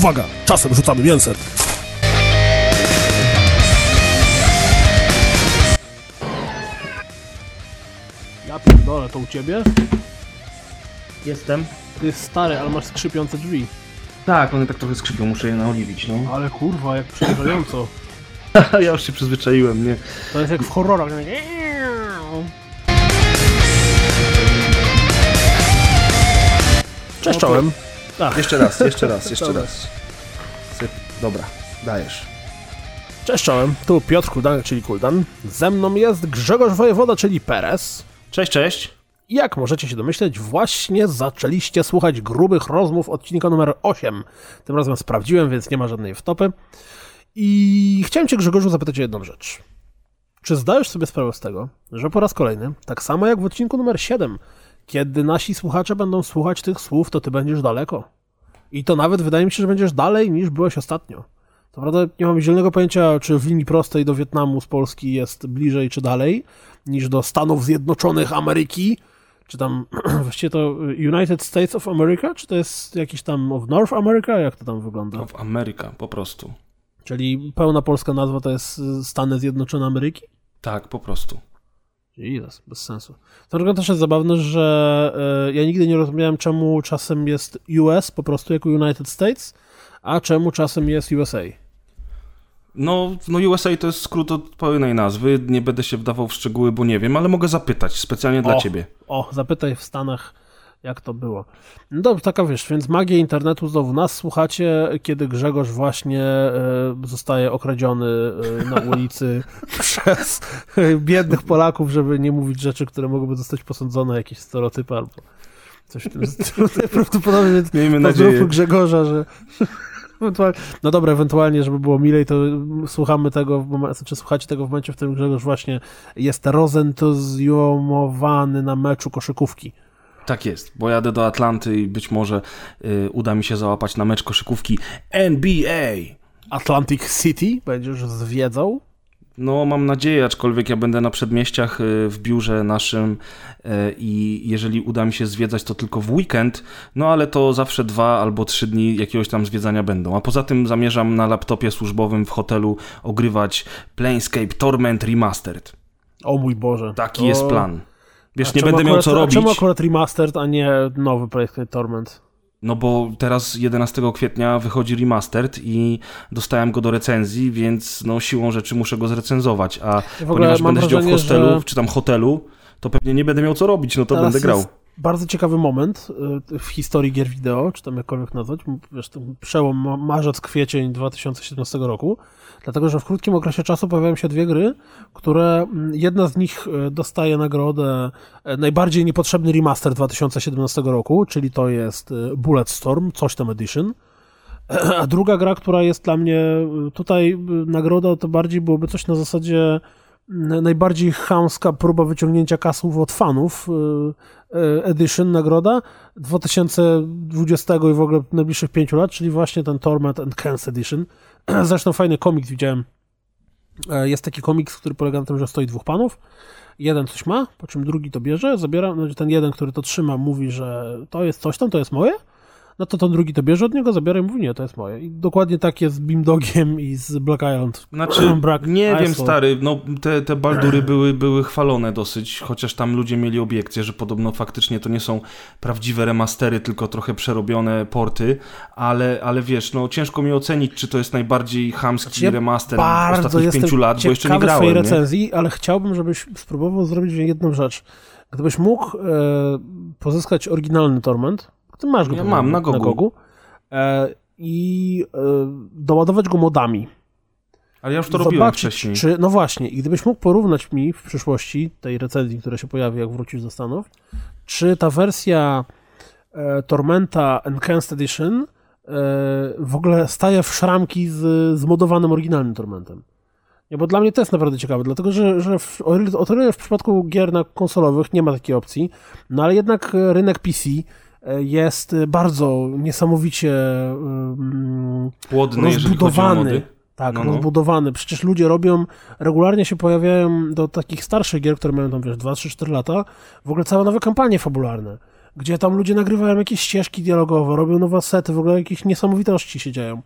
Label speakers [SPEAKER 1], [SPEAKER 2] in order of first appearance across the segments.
[SPEAKER 1] Uwaga, czasem rzucamy mięsem. Ja pierdolę, to u ciebie?
[SPEAKER 2] Jestem.
[SPEAKER 1] Ty jest stary, ale masz skrzypiące drzwi.
[SPEAKER 2] Tak, one tak trochę skrzypią, muszę je naoliwić, no.
[SPEAKER 1] Ale kurwa, jak przerażająco.
[SPEAKER 2] ja już się przyzwyczaiłem, nie?
[SPEAKER 1] To jest jak w horrorach. Cześć czołem. Ach,
[SPEAKER 2] Jeszcze raz, jeszcze raz, jeszcze
[SPEAKER 1] Dobra.
[SPEAKER 2] raz. Syp. Dobra, dajesz.
[SPEAKER 1] Cześć czołem, tu Piotr Kuldan, czyli Kuldan. Ze mną jest Grzegorz Wojewoda, czyli Perez.
[SPEAKER 2] Cześć, cześć.
[SPEAKER 1] Jak możecie się domyśleć, właśnie zaczęliście słuchać grubych rozmów odcinka numer 8. Tym razem sprawdziłem, więc nie ma żadnej wtopy. I chciałem cię Grzegorzu zapytać o jedną rzecz. Czy zdajesz sobie sprawę z tego, że po raz kolejny, tak samo jak w odcinku numer 7, kiedy nasi słuchacze będą słuchać tych słów, to ty będziesz daleko. I to nawet wydaje mi się, że będziesz dalej niż byłeś ostatnio. To prawda, nie mam zielonego pojęcia, czy w linii prostej do Wietnamu z Polski jest bliżej czy dalej, niż do Stanów Zjednoczonych Ameryki, czy tam właściwie to United States of America, czy to jest jakiś tam of North America? Jak to tam wygląda?
[SPEAKER 2] W Ameryka, po prostu.
[SPEAKER 1] Czyli pełna polska nazwa to jest y, Stany Zjednoczone Ameryki?
[SPEAKER 2] Tak, po prostu.
[SPEAKER 1] Jesus, bez sensu. To druga też jest zabawne, że y, ja nigdy nie rozumiałem, czemu czasem jest US po prostu jako United States, a czemu czasem jest USA.
[SPEAKER 2] No, no USA to jest skrót od pełnej nazwy. Nie będę się wdawał w szczegóły, bo nie wiem, ale mogę zapytać specjalnie dla
[SPEAKER 1] O.
[SPEAKER 2] ciebie.
[SPEAKER 1] O, zapytaj w Stanach, jak to było. No dobrze, taka wiesz, więc magia internetu znowu nas słuchacie, kiedy Grzegorz właśnie e, zostaje okradziony e, na ulicy przez e, biednych Polaków, żeby nie mówić rzeczy, które mogłyby zostać posądzone, jakieś stereotypy albo coś w tym stylu. Najprawdopodobniej więc
[SPEAKER 2] Miejmy nadzieję.
[SPEAKER 1] Grzegorza, że no dobra, ewentualnie, żeby było milej, to słuchamy tego, znaczy słuchacie tego w momencie, w którym Grzegorz właśnie jest rozentuzjomowany na meczu koszykówki.
[SPEAKER 2] Tak jest, bo jadę do Atlanty i być może y, uda mi się załapać na mecz koszykówki NBA.
[SPEAKER 1] Atlantic City będziesz zwiedzał.
[SPEAKER 2] No, mam nadzieję, aczkolwiek ja będę na przedmieściach y, w biurze naszym y, i jeżeli uda mi się zwiedzać, to tylko w weekend, no ale to zawsze dwa albo trzy dni jakiegoś tam zwiedzania będą. A poza tym zamierzam na laptopie służbowym w hotelu ogrywać Planescape Torment Remastered.
[SPEAKER 1] O mój Boże.
[SPEAKER 2] Taki
[SPEAKER 1] To-
[SPEAKER 2] jest plan. Wiesz,
[SPEAKER 1] A
[SPEAKER 2] nie będę miał
[SPEAKER 1] akurat-
[SPEAKER 2] co
[SPEAKER 1] a
[SPEAKER 2] robić,
[SPEAKER 1] Czemu akurat remastered, a nie nowy Playstation Torment?
[SPEAKER 2] no bo teraz 11 kwietnia wychodzi Remastered i dostałem go do recenzji, więc no siłą rzeczy muszę go zrecenzować, a
[SPEAKER 1] Ja
[SPEAKER 2] ponieważ będę siedział w hostelu,
[SPEAKER 1] że
[SPEAKER 2] czy tam hotelu, to pewnie nie będę miał co robić, no to
[SPEAKER 1] teraz
[SPEAKER 2] będę grał.
[SPEAKER 1] jest bardzo ciekawy moment y, w historii gier wideo, czy tam jakkolwiek nazwać, ten przełom ma- marzec, kwiecień 2017 roku, dlatego, że w krótkim okresie czasu pojawiają się dwie gry, które jedna z nich y, dostaje nagrodę e, najbardziej niepotrzebny remaster 2017 roku, czyli to jest y, Bulletstorm, coś tam edition, a druga gra, która jest dla mnie tutaj nagroda, to bardziej byłoby coś na zasadzie najbardziej chamska próba wyciągnięcia kasów od fanów y, y, edition nagroda 2020 i w ogóle najbliższych pięciu lat, czyli właśnie ten Torment and Cans edition. Zresztą fajny komiks widziałem. E, Jest taki komiks, który polega na tym, że stoi dwóch panów. Jeden coś ma, po czym drugi to bierze, zabiera, no, ten jeden, który to trzyma, mówi, że to jest coś tam, to jest moje. No to ten drugi to bierze od niego, zabiera i mówi, nie, to jest moje. I dokładnie tak jest z Beamdogiem i z Black Island.
[SPEAKER 2] Znaczy,
[SPEAKER 1] Brak
[SPEAKER 2] nie wiem, stary, no te, te baldury były, były chwalone dosyć, chociaż tam ludzie mieli obiekcje, że podobno faktycznie to nie są prawdziwe remastery, tylko trochę przerobione porty, ale, ale wiesz, no ciężko mi ocenić, czy to jest najbardziej chamski
[SPEAKER 1] Znaczy, ja
[SPEAKER 2] remaster ostatnich pięciu lat, bo jeszcze nie grałem,
[SPEAKER 1] twojej
[SPEAKER 2] nie?
[SPEAKER 1] recenzji, ale chciałbym, żebyś spróbował zrobić jedną rzecz. Gdybyś mógł e, pozyskać oryginalny Torment, ty masz go
[SPEAKER 2] Ja mam, na Gogu.
[SPEAKER 1] Gogu, e, i e, doładować go modami.
[SPEAKER 2] Ale ja już to robiłem
[SPEAKER 1] Zobaczyć,
[SPEAKER 2] wcześniej.
[SPEAKER 1] czy, no właśnie, i gdybyś mógł porównać mi w przyszłości, tej recenzji, która się pojawi, jak wrócisz do Stanów, czy ta wersja e, Tormenta Enhanced Edition e, w ogóle staje w szramki z zmodowanym oryginalnym Tormentem. Nie, bo dla mnie to jest naprawdę ciekawe, dlatego że, że w, o o tyle w przypadku gier na konsolowych nie ma takiej opcji, no ale jednak rynek PC jest e, bardzo niesamowicie
[SPEAKER 2] Płodny, o
[SPEAKER 1] rozbudowany. Tak,
[SPEAKER 2] No, no.
[SPEAKER 1] rozbudowany. Przecież ludzie robią, regularnie się pojawiają do takich starszych gier, które mają tam, wiesz, 2, 3, 4 lata, w ogóle całe nowe kampanie fabularne. gdzie tam ludzie nagrywają jakieś ścieżki dialogowe, robią nowe sety, w ogóle jakieś niesamowitości się dzieją.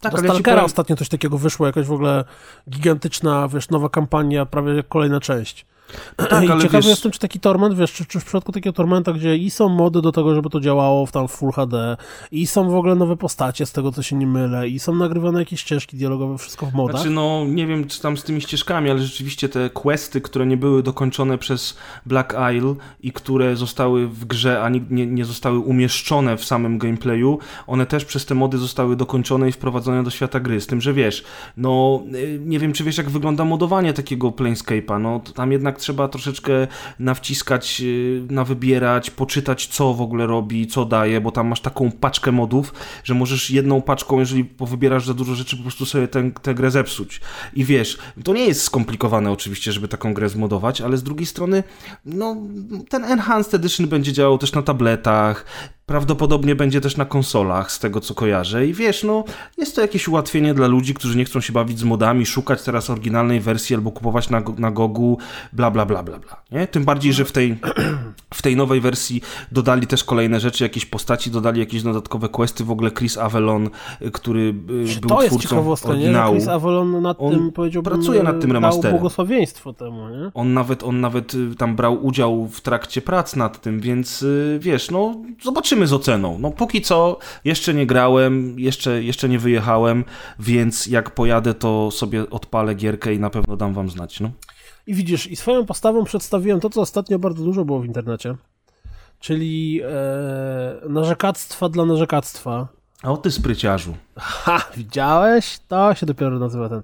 [SPEAKER 1] Tak, Do Stalkera powiem... ostatnio coś takiego wyszło, jakaś w ogóle gigantyczna, wiesz, nowa kampania, prawie jak kolejna część. No tak, I ciekawy wiesz... jestem, czy taki Torment, wiesz, czy, czy, w przypadku takiego Tormenta, gdzie i są mody do tego, żeby to działało w tam Full HD, i są w ogóle nowe postacie, z tego co się nie mylę, i są nagrywane jakieś ścieżki dialogowe, wszystko w modach.
[SPEAKER 2] Znaczy, no, nie wiem, czy tam z tymi ścieżkami, ale rzeczywiście te questy, które nie były dokończone przez Black Isle i które zostały w grze, a nie, nie zostały umieszczone w samym gameplayu, one też przez te mody zostały dokończone i wprowadzone do świata gry, z tym, że wiesz, no, y, nie wiem, czy wiesz, jak wygląda modowanie takiego Planescape'a, no, tam jednak trzeba troszeczkę nawciskać, y, nawybierać, poczytać, co w ogóle robi, co daje, bo tam masz taką paczkę modów, że możesz jedną paczką, jeżeli powybierasz za dużo rzeczy, po prostu sobie tę, tę grę zepsuć. I wiesz, to nie jest skomplikowane oczywiście, żeby taką grę zmodować, ale z drugiej strony, no, ten Enhanced Edition będzie działał też na tabletach, Prawdopodobnie będzie też na konsolach, z tego co kojarzę. I wiesz, no, jest to jakieś ułatwienie dla ludzi, którzy nie chcą się bawić z modami, szukać teraz oryginalnej wersji albo kupować na, na Gogu, bla, bla, bla, bla, bla. Nie? Tym bardziej, że w tej, w tej nowej wersji dodali też kolejne rzeczy, jakieś postaci, dodali jakieś dodatkowe questy. W ogóle Chris Avalon, y, który y, był to jest twórcą oryginału.
[SPEAKER 1] Nie? Chris Avalon nad on tym, powiedziałbym, pracuje nad tym remasterem. błogosławieństwo temu, nie?
[SPEAKER 2] On nawet, on nawet y, tam brał udział w trakcie prac nad tym, więc wiesz, no, zobaczymy zobaczymy z oceną. No póki co jeszcze nie grałem, jeszcze, jeszcze nie wyjechałem, więc jak pojadę, to sobie odpalę gierkę i na pewno dam wam znać. No.
[SPEAKER 1] I widzisz, i swoją postawą przedstawiłem to, co ostatnio bardzo dużo było w internecie, czyli e, narzekactwa dla narzekactwa.
[SPEAKER 2] O ty spryciarzu.
[SPEAKER 1] Ha, widziałeś? To się dopiero nazywa ten.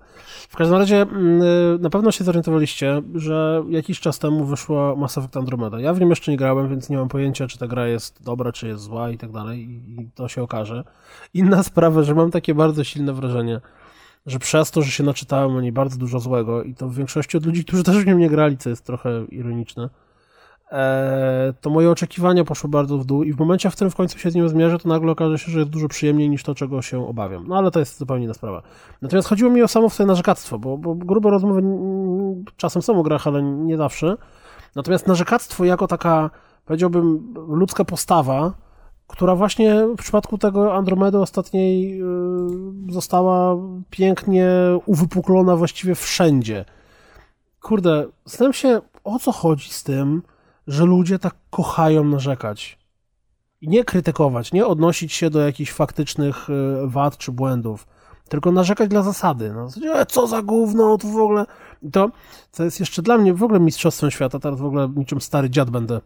[SPEAKER 1] W każdym razie mm, y, na pewno się zorientowaliście, że jakiś czas temu wyszła Mass Effect Andromeda. Ja w nim jeszcze nie grałem, więc nie mam pojęcia, czy ta gra jest dobra, czy jest zła i tak dalej i to się okaże. Inna sprawa, że mam takie bardzo silne wrażenie, że przez to, że się naczytałem o niej bardzo dużo złego i to w większości od ludzi, którzy też w nim nie grali, co jest trochę ironiczne, to moje oczekiwania poszły bardzo w dół i w momencie, w którym w końcu się z nim zmierzę, to nagle okaże się, że jest dużo przyjemniej niż to, czego się obawiam. No ale to jest zupełnie inna sprawa. Natomiast chodziło mi o samo swoje narzekactwo, bo, bo grube rozmowy czasem są o grach, ale nie zawsze. Natomiast narzekactwo jako taka, powiedziałbym, ludzka postawa, która właśnie w przypadku tego Andromedy ostatniej yy, została pięknie uwypuklona właściwie wszędzie. Kurde, zastanawiam się, o co chodzi z tym, że ludzie tak kochają narzekać. I nie krytykować, nie odnosić się do jakichś faktycznych y, wad czy błędów, tylko narzekać dla zasady. No, co za gówno, to w ogóle... To, co jest jeszcze dla mnie w ogóle mistrzostwem świata, teraz w ogóle niczym stary dziad będę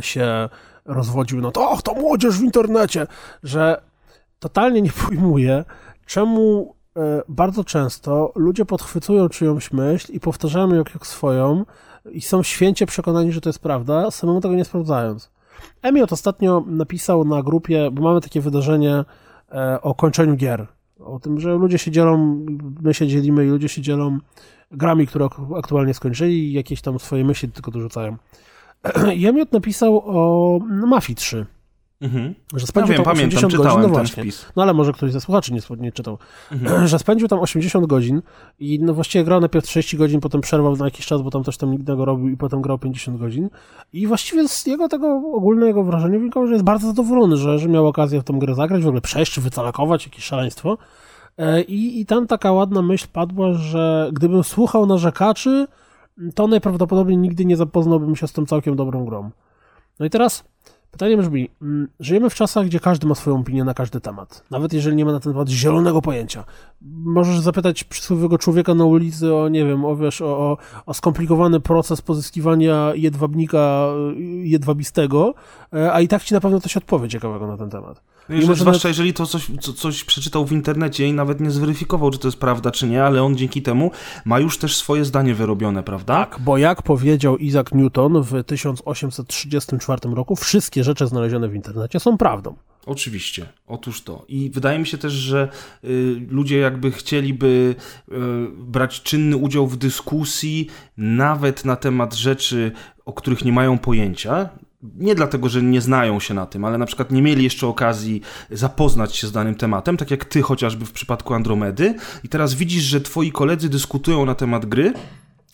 [SPEAKER 1] się rozwodził, no to och, to młodzież w internecie, że totalnie nie pojmuję, czemu e, bardzo często ludzie podchwytują czyjąś myśl i powtarzają ją jak swoją, i są święcie przekonani, że to jest prawda, samemu tego nie sprawdzając. Emiot ostatnio napisał na grupie, bo mamy takie wydarzenie e, o kończeniu gier. O tym, że ludzie się dzielą, my się dzielimy i ludzie się dzielą grami, które aktualnie skończyli i jakieś tam swoje myśli tylko dorzucają. I Emiot napisał o Mafii 3. Mhm. Że spędził ja wiem, tam 80 pamiętam, godzin, no właśnie. No ale może ktoś ze słuchaczy nie, nie czytał. Mhm. Że spędził tam 80 godzin i no właściwie grał najpierw 30 godzin, potem przerwał na jakiś czas, bo tam też tam innego robił i potem grał 50 godzin. I właściwie z jego tego ogólnego wrażenia wynikało, że jest bardzo zadowolony, że, że miał okazję w tą grę zagrać, w ogóle przejść, wycalakować, jakieś szaleństwo. E, I, I tam taka ładna myśl padła, że gdybym słuchał narzekaczy, to najprawdopodobniej nigdy nie zapoznałbym się z tą całkiem dobrą grą. No i teraz Pytanie brzmi, mm, żyjemy w czasach, gdzie każdy ma swoją opinię na każdy temat, nawet jeżeli nie ma na ten temat zielonego pojęcia. Możesz zapytać przysłowiowego człowieka na ulicy o, nie wiem, o, wiesz, o, o skomplikowany proces pozyskiwania jedwabnika y, jedwabistego, e, a i tak ci na pewno coś odpowie ciekawego na ten temat.
[SPEAKER 2] No jeżeli, zwłaszcza jeżeli to coś, co, coś przeczytał w internecie i nawet nie zweryfikował, czy to jest prawda, czy nie, ale on dzięki temu ma już też swoje zdanie wyrobione, prawda?
[SPEAKER 1] Tak, bo jak powiedział Isaac Newton w 1834 roku, wszystkie rzeczy znalezione w internecie są prawdą.
[SPEAKER 2] Oczywiście, otóż to. I wydaje mi się też, że y, ludzie jakby chcieliby y, brać czynny udział w dyskusji nawet na temat rzeczy, o których nie mają pojęcia, nie dlatego, że nie znają się na tym, ale na przykład nie mieli jeszcze okazji zapoznać się z danym tematem, tak jak ty chociażby w przypadku Andromedy, i teraz widzisz, że twoi koledzy dyskutują na temat gry,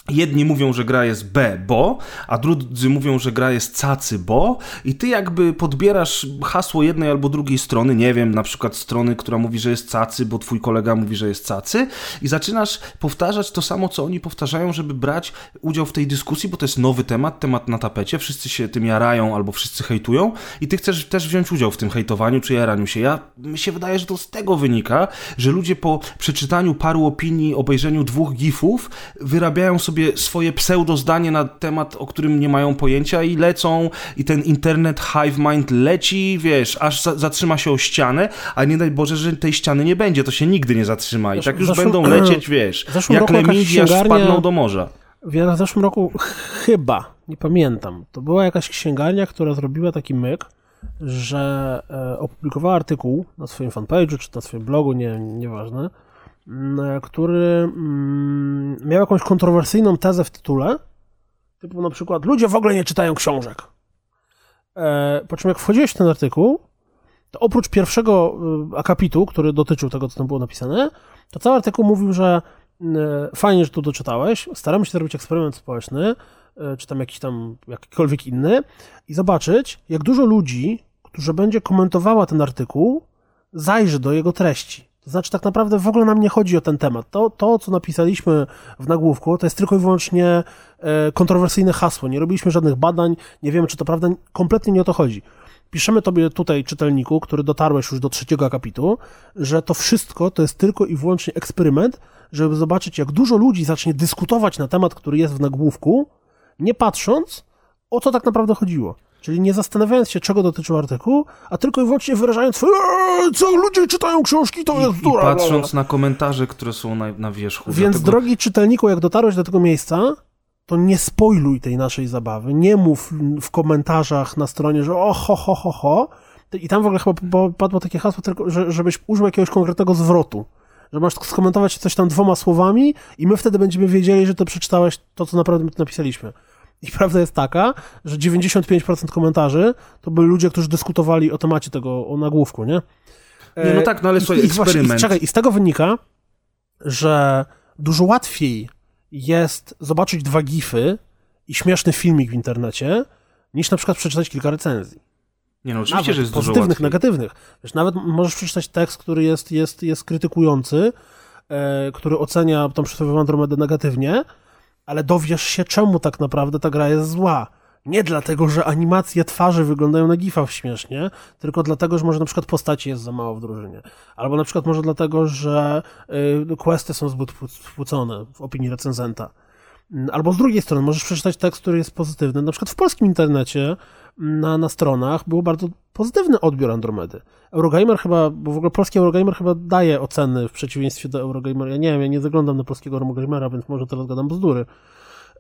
[SPEAKER 2] Jedni mówią, że gra jest B, bo, a drudzy mówią, że gra jest cacy, bo i ty jakby podbierasz hasło jednej albo drugiej strony, nie wiem, na przykład strony, która mówi, że jest cacy, bo twój kolega mówi, że jest cacy i zaczynasz powtarzać to samo, co oni powtarzają, żeby brać udział w tej dyskusji, bo to jest nowy temat, temat na tapecie, wszyscy się tym jarają albo wszyscy hejtują i ty chcesz też wziąć udział w tym hejtowaniu czy jaraniu się. Ja, mi się wydaje, że to z tego wynika, że ludzie po przeczytaniu paru opinii, obejrzeniu dwóch gifów wyrabiają sobie sobie swoje pseudo zdanie na temat, o którym nie mają pojęcia i lecą i ten internet hive mind leci, wiesz, aż za, zatrzyma się o ścianę, a nie daj Boże, że tej ściany nie będzie, to się nigdy nie zatrzyma i tak już będą lecieć, wiesz, jak lemidzi aż wpadną do morza.
[SPEAKER 1] W zeszłym roku chyba, nie pamiętam, to była jakaś księgarnia, która zrobiła taki myk, że e, opublikowała artykuł na swoim fanpage'u, czy na swoim blogu, nie, nieważne, który mm, miał jakąś kontrowersyjną tezę w tytule, typu na przykład ludzie w ogóle nie czytają książek. E, po czym jak wchodziłeś w ten artykuł, to oprócz pierwszego y, akapitu, który dotyczył tego, co tam było napisane, to cały artykuł mówił, że fajnie, że tu doczytałeś, staramy się zrobić eksperyment społeczny, czy tam jakiś tam jakikolwiek inny i zobaczyć, jak dużo ludzi, którzy będzie komentowała ten artykuł, zajrzy do jego treści. To znaczy, tak naprawdę w ogóle nam nie chodzi o ten temat. To, to co napisaliśmy w nagłówku, to jest tylko i wyłącznie e, kontrowersyjne hasło. Nie robiliśmy żadnych badań, nie wiemy, czy to prawda, kompletnie nie o to chodzi. Piszemy tobie tutaj, czytelniku, który dotarłeś już do trzeciego akapitu, że to wszystko to jest tylko i wyłącznie eksperyment, żeby zobaczyć, jak dużo ludzi zacznie dyskutować na temat, który jest w nagłówku, nie patrząc, o co tak naprawdę chodziło. Czyli nie zastanawiając się, czego dotyczył artykuł, a tylko i wyłącznie wyrażając swoje co ludzie czytają książki, to I, jest
[SPEAKER 2] dura. I patrząc na komentarze, które są na, na wierzchu.
[SPEAKER 1] Więc dlatego... drogi czytelniku, jak dotarłeś do tego miejsca, to nie spojluj tej naszej zabawy. Nie mów w komentarzach na stronie, że o ho, ho, ho, ho. I tam w ogóle chyba padło takie hasło, tylko, że, żebyś użył jakiegoś konkretnego zwrotu. Że masz skomentować coś tam dwoma słowami i my wtedy będziemy wiedzieli, że to przeczytałeś to, co naprawdę my tu napisaliśmy. I prawda jest taka, że 95% komentarzy to byli ludzie, którzy dyskutowali o temacie tego, o nagłówku, nie?
[SPEAKER 2] Nie, no tak, no ale słuchaj, eksperyment. Właśnie,
[SPEAKER 1] i, czekaj, i z tego wynika, że dużo łatwiej jest zobaczyć dwa gify i śmieszny filmik w internecie, niż na przykład przeczytać kilka recenzji.
[SPEAKER 2] Nie no, oczywiście, nawet
[SPEAKER 1] że
[SPEAKER 2] jest
[SPEAKER 1] pozytywnych, negatywnych. Wiesz, nawet możesz przeczytać tekst, który jest, jest, jest krytykujący, e, który ocenia tą przysłowiową Andromedę negatywnie, ale dowiesz się, czemu tak naprawdę ta gra jest zła. Nie dlatego, że animacje twarzy wyglądają na gifa śmiesznie, tylko dlatego, że może na przykład postaci jest za mało w drużynie. Albo na przykład może dlatego, że y, questy są zbyt spłucone w opinii recenzenta. Albo z drugiej strony możesz przeczytać tekst, który jest pozytywny. Na przykład w polskim internecie na, na stronach był bardzo pozytywny odbiór Andromedy. Eurogamer chyba, bo w ogóle polski Eurogamer chyba daje oceny w przeciwieństwie do Eurogamera. Ja nie wiem, ja nie zaglądam na polskiego Eurogamera, więc może teraz gadam bzdury.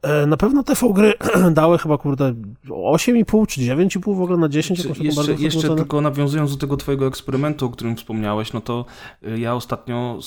[SPEAKER 1] E, na pewno TV gry dały chyba, kurde, 8,5 czy 9,5 w ogóle na 10.
[SPEAKER 2] Czy, jeszcze jeszcze tylko nawiązując do tego twojego eksperymentu, o którym wspomniałeś, no to y, ja ostatnio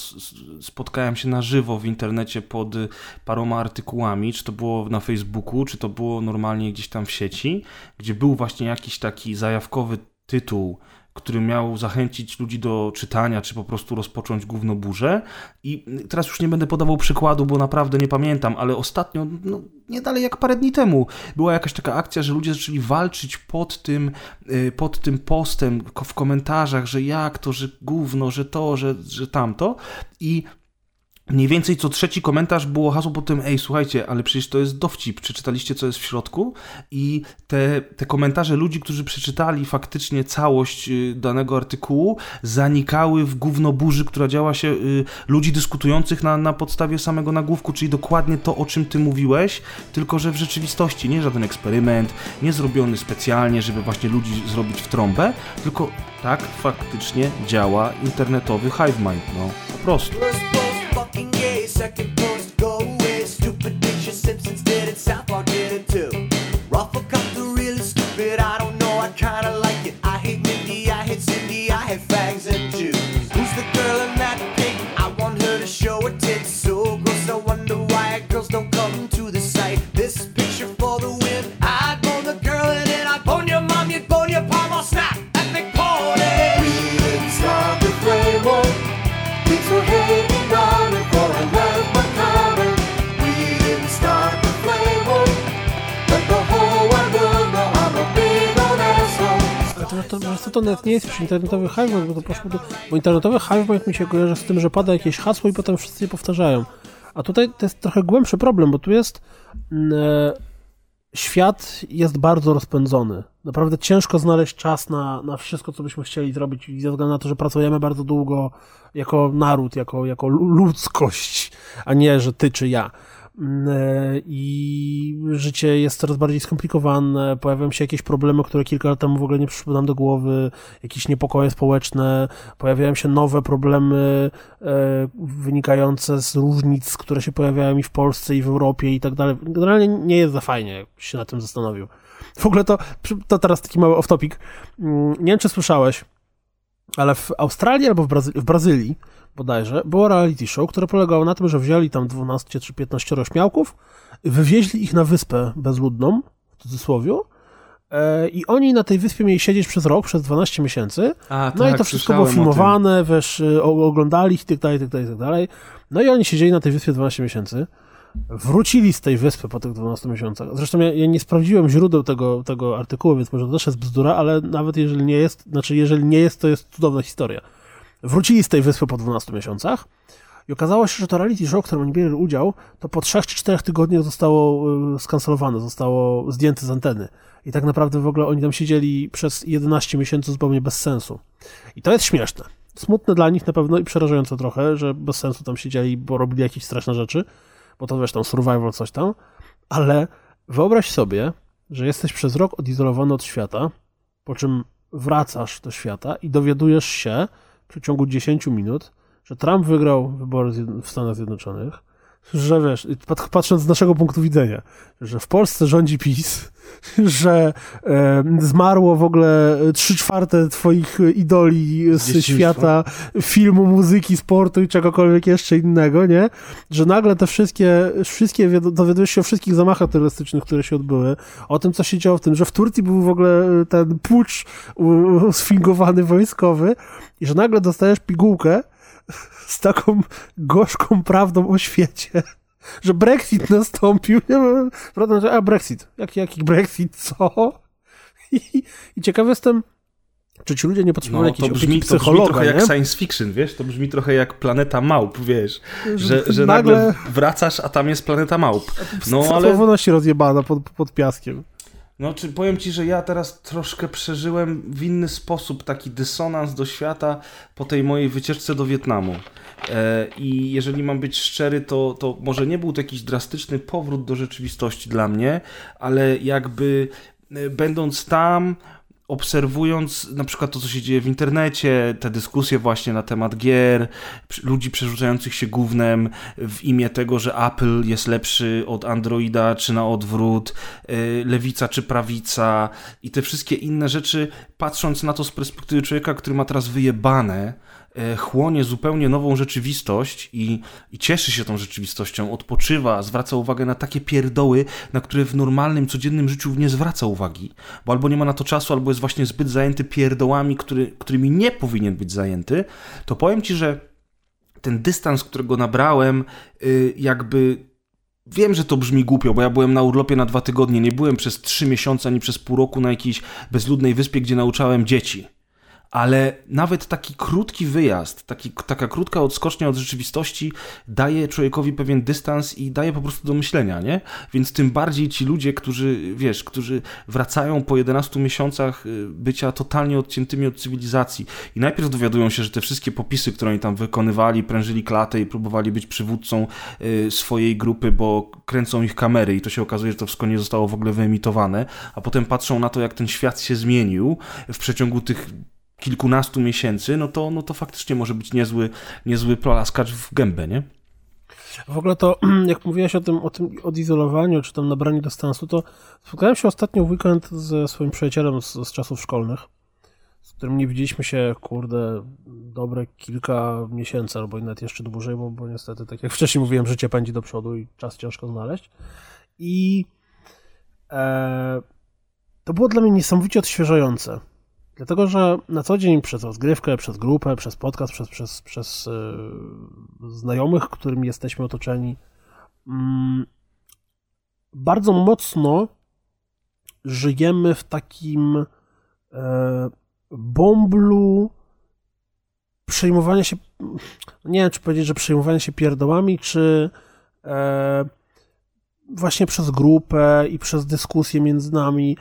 [SPEAKER 2] spotkałem się na żywo w internecie pod y, paroma artykułami, czy to było na Facebooku, czy to było normalnie gdzieś tam w sieci, gdzie był właśnie jakiś taki zajawkowy tytuł, który miał zachęcić ludzi do czytania, czy po prostu rozpocząć burzę. I teraz już nie będę podawał przykładu, bo naprawdę nie pamiętam, ale ostatnio, no, nie dalej jak parę dni temu, była jakaś taka akcja, że ludzie zaczęli walczyć pod tym, y, pod tym postem w komentarzach, że jak to, że gówno, że to, że, że tamto. I Mniej więcej co trzeci komentarz było hasło po tym, ej, słuchajcie, ale przecież to jest dowcip, przeczytaliście, co jest w środku? I te, te komentarze ludzi, którzy przeczytali faktycznie całość y, danego artykułu, zanikały w gównoburzy, która działa się y, ludzi dyskutujących na, na podstawie samego nagłówku, czyli dokładnie to, o czym ty mówiłeś, tylko że w rzeczywistości nie żaden eksperyment, nie zrobiony specjalnie, żeby właśnie ludzi zrobić w trąbę, tylko tak faktycznie działa internetowy hive mind, no, po prostu. second to, to,
[SPEAKER 1] nie jest już internetowy hive, bo to poszło do, bo internetowy hive mi się kojarzy z tym, że pada jakieś hasło i potem wszyscy je powtarzają. A tutaj to jest trochę głębszy problem, bo tu jest mm, e, świat jest bardzo rozpędzony. Naprawdę ciężko znaleźć czas na, na wszystko, co byśmy chcieli zrobić, ze względu na to, że pracujemy bardzo długo jako naród, jako, jako ludzkość, a nie, że ty czy ja. E, i życie jest coraz bardziej skomplikowane, pojawiają się jakieś problemy, które kilka lat temu w ogóle nie przyszły nam do głowy, jakieś niepokoje społeczne, pojawiają się nowe problemy e, wynikające z różnic, które się pojawiają i w Polsce, i w Europie i tak dalej. Generalnie nie jest za fajnie, jak się na tym zastanowił. W ogóle to, to teraz taki mały off-topic. Mm, nie wiem, czy słyszałeś, ale w Australii albo w, Brazy w Brazylii bodajże, było reality show, które polegało na tym, że wzięli tam 12 czy 15 śmiałków, wywieźli ich na wyspę bezludną, w cudzysłowie, e, i oni na tej wyspie mieli siedzieć przez rok, przez 12 miesięcy. A, no tak, i to wszystko było filmowane, wiesz, oglądali ich, tak dalej, tak dalej, tak dalej. No i oni siedzieli na tej wyspie 12 miesięcy. Wrócili z tej wyspy po tych 12 miesiącach. Zresztą ja, ja, nie sprawdziłem źródeł tego, tego artykułu, więc może to też jest bzdura, ale nawet jeżeli nie jest, znaczy jeżeli nie jest, to jest cudowna historia. Wrócili z tej wyspy po 12 miesiącach i okazało się, że to reality show, w którym oni bierali udział, to po 3 czy 4 tygodniach zostało y, skancelowane, zostało zdjęte z anteny. I tak naprawdę w ogóle oni tam siedzieli przez 11 miesięcy zupełnie bez sensu. I to jest śmieszne. Smutne dla nich na pewno i przerażające trochę, że bez sensu tam siedzieli, bo robili jakieś straszne rzeczy, bo to wiesz, tam survival coś tam, ale wyobraź sobie, że jesteś przez rok odizolowany od świata, po czym wracasz do świata i dowiadujesz się, w przeciągu 10 minut, że Trump wygrał wybory w Stanach Zjednoczonych, że wiesz, patrząc z naszego punktu widzenia, że w Polsce rządzi PiS, że e, zmarło w ogóle trzy czwarte twoich idoli z świata filmu, muzyki, sportu i czegokolwiek jeszcze innego, nie? Że nagle te wszystkie, wszystkie dowiadujesz się o wszystkich zamachach terrorystycznych, które się odbyły, o tym, co się działo w tym, że w Turcji był w ogóle ten pucz sfingowany wojskowy i że nagle dostajesz pigułkę z taką gorzką prawdą o świecie że Brexit nastąpił. Prawda, że a Brexit. Jaki, jaki Brexit? Co? I, I ciekawy jestem, czy ci ludzie nie potrzebują no, jakiejś to brzmi,
[SPEAKER 2] to brzmi trochę nie? jak science fiction, wiesz? To brzmi trochę jak planeta małp, wiesz? Że, że nagle... nagle wracasz, a tam jest planeta małp.
[SPEAKER 1] No, ale... się rozjebana pod, pod piaskiem.
[SPEAKER 2] No, czy powiem ci, że ja teraz troszkę przeżyłem w inny sposób taki dysonans do świata po tej mojej wycieczce do Wietnamu. E, I jeżeli mam być szczery, to, to może nie był to jakiś drastyczny powrót do rzeczywistości dla mnie, ale jakby e, będąc tam, obserwując na przykład to, co się dzieje w internecie, te dyskusje właśnie na temat gier, ludzi przerzucających się gównem w imię tego, że Apple jest lepszy od Androida, czy na odwrót, e, lewica czy prawica i te wszystkie inne rzeczy, patrząc na to z perspektywy człowieka, który ma teraz wyjebane, E, chłonie zupełnie nową rzeczywistość i, i, cieszy się tą rzeczywistością, odpoczywa, zwraca uwagę na takie pierdoły, na które w normalnym, codziennym życiu nie zwraca uwagi, bo albo nie ma na to czasu, albo jest właśnie zbyt zajęty pierdołami, który, którymi nie powinien być zajęty, to powiem Ci, że ten dystans, którego nabrałem, y, jakby Wiem, że to brzmi głupio, bo ja byłem na urlopie na dwa tygodnie, nie byłem przez trzy miesiące ani przez pół roku na jakiejś bezludnej wyspie, gdzie nauczałem dzieci ale nawet taki krótki wyjazd, taki, taka krótka odskocznia od rzeczywistości daje człowiekowi pewien dystans i daje po prostu do myślenia, nie? Więc tym bardziej ci ludzie, którzy, wiesz, którzy wracają po 11 miesiącach y, bycia totalnie odciętymi od cywilizacji i najpierw dowiadują się, że te wszystkie popisy, które oni tam wykonywali, prężyli klatę i próbowali być przywódcą y, swojej grupy, bo kręcą ich kamery i to się okazuje, że to wszystko nie zostało w ogóle wyemitowane, a potem patrzą na to, jak ten świat się zmienił w przeciągu tych kilkunastu miesięcy, no to, no to faktycznie może być niezły, niezły prolaskacz w gębę, nie?
[SPEAKER 1] W ogóle to, jak mówiłeś o tym, o tym odizolowaniu, czy tam nabraniu dystansu, to spotkałem się ostatnio w weekend ze swoim przyjacielem z, z czasów szkolnych, z którym nie widzieliśmy się, kurde, dobre kilka miesięcy, albo nawet jeszcze dłużej, bo, bo niestety, tak jak wcześniej mówiłem, życie pędzi do przodu i czas ciężko znaleźć. I e, to było dla mnie niesamowicie odświeżające Dlatego, że na co dzień przez rozgrywkę, przez grupę, przez podcast, przez, przez, przez yy, znajomych, którymi jesteśmy otoczeni, yy, bardzo mocno żyjemy w takim e, bomblu, przejmowanie się, nie wiem, czy powiedzieć, że przejmowanie się pierdołami, czy e, właśnie przez grupę i przez dyskusję między nami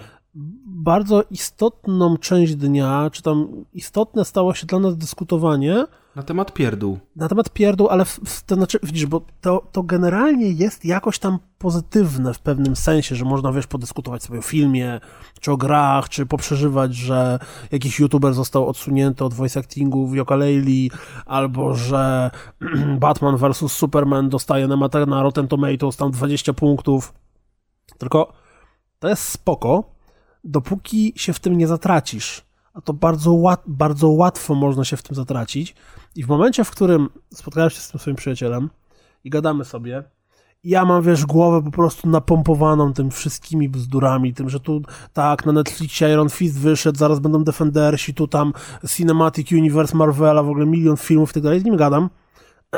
[SPEAKER 1] bardzo istotną część dnia, czy tam istotne stało się dla nas dyskutowanie
[SPEAKER 2] na temat pierdół.
[SPEAKER 1] Na temat pierdół, ale w, w, to znaczy, widzisz, bo to, to generalnie jest jakoś tam pozytywne w pewnym sensie, że można, wiesz, podyskutować sobie o filmie, czy o grach, czy poprzeżywać, że jakiś youtuber został odsunięty od voice actingu w Yooka-Laylee, albo że Batman vs. Superman dostaje na, na Rotten Tomatoes tam 20 punktów. Tylko to jest spoko, dopóki się w tym nie zatracisz. A to bardzo, łat, bardzo łatwo można się w tym zatracić. I w momencie, w którym spotkałem się z tym swoim przyjacielem i gadamy sobie, ja mam, wiesz, głowę po prostu napompowaną tym wszystkimi bzdurami, tym, że tu tak, na Netflixie Iron Fist wyszedł, zaraz będą Defendersi, tu tam Cinematic Universe Marvela, w ogóle milion filmów i tak dalej, z nim gadam.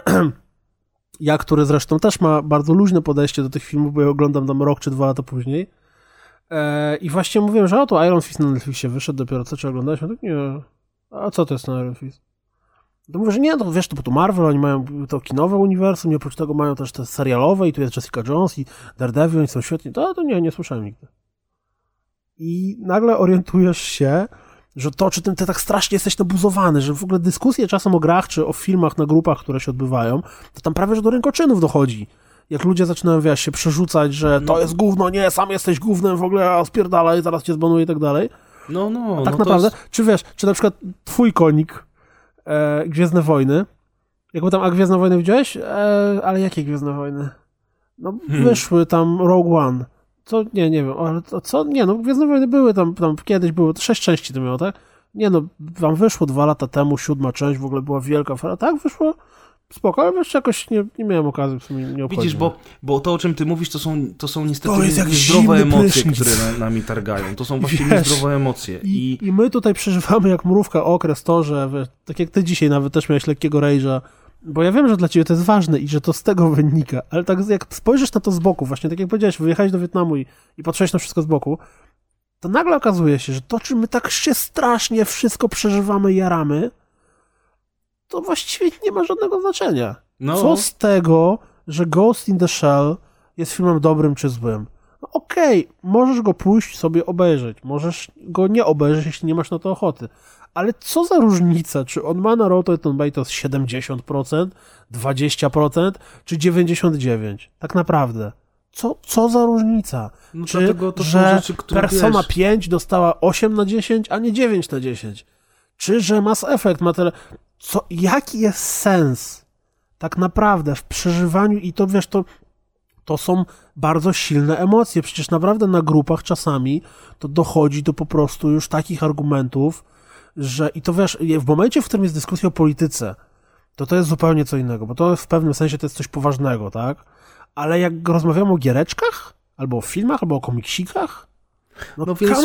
[SPEAKER 1] ja, który zresztą też ma bardzo luźne podejście do tych filmów, bo je oglądam tam rok czy dwa lata później. E, I właśnie mówiłem, że o, to Iron Fist na Netflixie wyszedł dopiero, co czy oglądałeś? Ja tak, nie, a co to jest na Iron Fist? To mówię, że nie, to wiesz, to, to Marvel, oni mają to kinowe uniwersum i oprócz tego mają też te serialowe i tu jest Jessica Jones i Daredevil, oni są świetni. To, to nie, nie słyszałem nigdy. I nagle orientujesz się, że to, czy ty, ty tak strasznie jesteś nabuzowany, że w ogóle dyskusje czasem o grach, czy o filmach na grupach, które się odbywają, to tam prawie, że do rękoczynów dochodzi. Jak ludzie zaczynają, wiesz, się przerzucać, że to no. jest gówno, nie, sam jesteś gównem, w ogóle a spierdalaj, zaraz cię zbanuję i tak dalej.
[SPEAKER 2] No, no.
[SPEAKER 1] A tak no naprawdę, jest... czy wiesz, czy na przykład twój konik e, Gwiezdne Wojny. Jakby tam, a Gwiezdne Wojny widziałeś? E, ale jakie Gwiezdne Wojny? No, hmm. wyszły tam Rogue One. Co? Nie, nie wiem, ale to, co? Nie, no, Gwiezdne Wojny były tam, tam kiedyś były, sześć części to miało, tak? Nie no, wam wyszło dwa lata temu, siódma część, w ogóle była wielka fala. Tak, wyszło spoko, ale jeszcze jakoś nie, nie miałem okazji w sumie nie obchodzić.
[SPEAKER 2] Widzisz, bo, bo to, o czym ty mówisz, to są, to są niestety to niezdrowe emocje, prysznic. które nami targają. To są właśnie Wiesz, niezdrowe emocje.
[SPEAKER 1] I, I... I my tutaj przeżywamy jak mrówka okres to, że wiesz, tak jak ty dzisiaj nawet też miałeś lekkiego rage'a, bo ja wiem, że dla ciebie to jest ważne i że to z tego wynika, ale tak jak spojrzysz na to z boku, właśnie tak jak powiedziałeś, wyjechałeś do Wietnamu i, i patrzyłeś na wszystko z boku, to nagle okazuje się, że to, czym my tak się strasznie wszystko przeżywamy, jaramy, to właściwie nie ma żadnego znaczenia. No. Co z tego, że Ghost in the Shell jest filmem dobrym czy złym? No okej, okay, możesz go pójść sobie obejrzeć, możesz go nie obejrzeć, jeśli nie masz na to ochoty. Ale co za różnica, czy on ma na Rotten Tomatoes 70%, 20% czy 99%? Tak naprawdę. Co, co za różnica? No czy, że rzeczy, Persona wiesz. 5 dostała 8 na 10, a nie 9 na 10? Czy że Mass Effect ma tyle co, jaki jest sens tak naprawdę w przeżywaniu i to wiesz, to, to są bardzo silne emocje. Przecież naprawdę na grupach czasami to dochodzi do po prostu już takich argumentów, że i to wiesz, w momencie, w którym jest dyskusja o polityce, to to jest zupełnie co innego, bo to w pewnym sensie to jest coś poważnego, tak? Ale jak rozmawiamy o giereczkach, albo o filmach, albo o komiksikach,
[SPEAKER 2] no, no więc,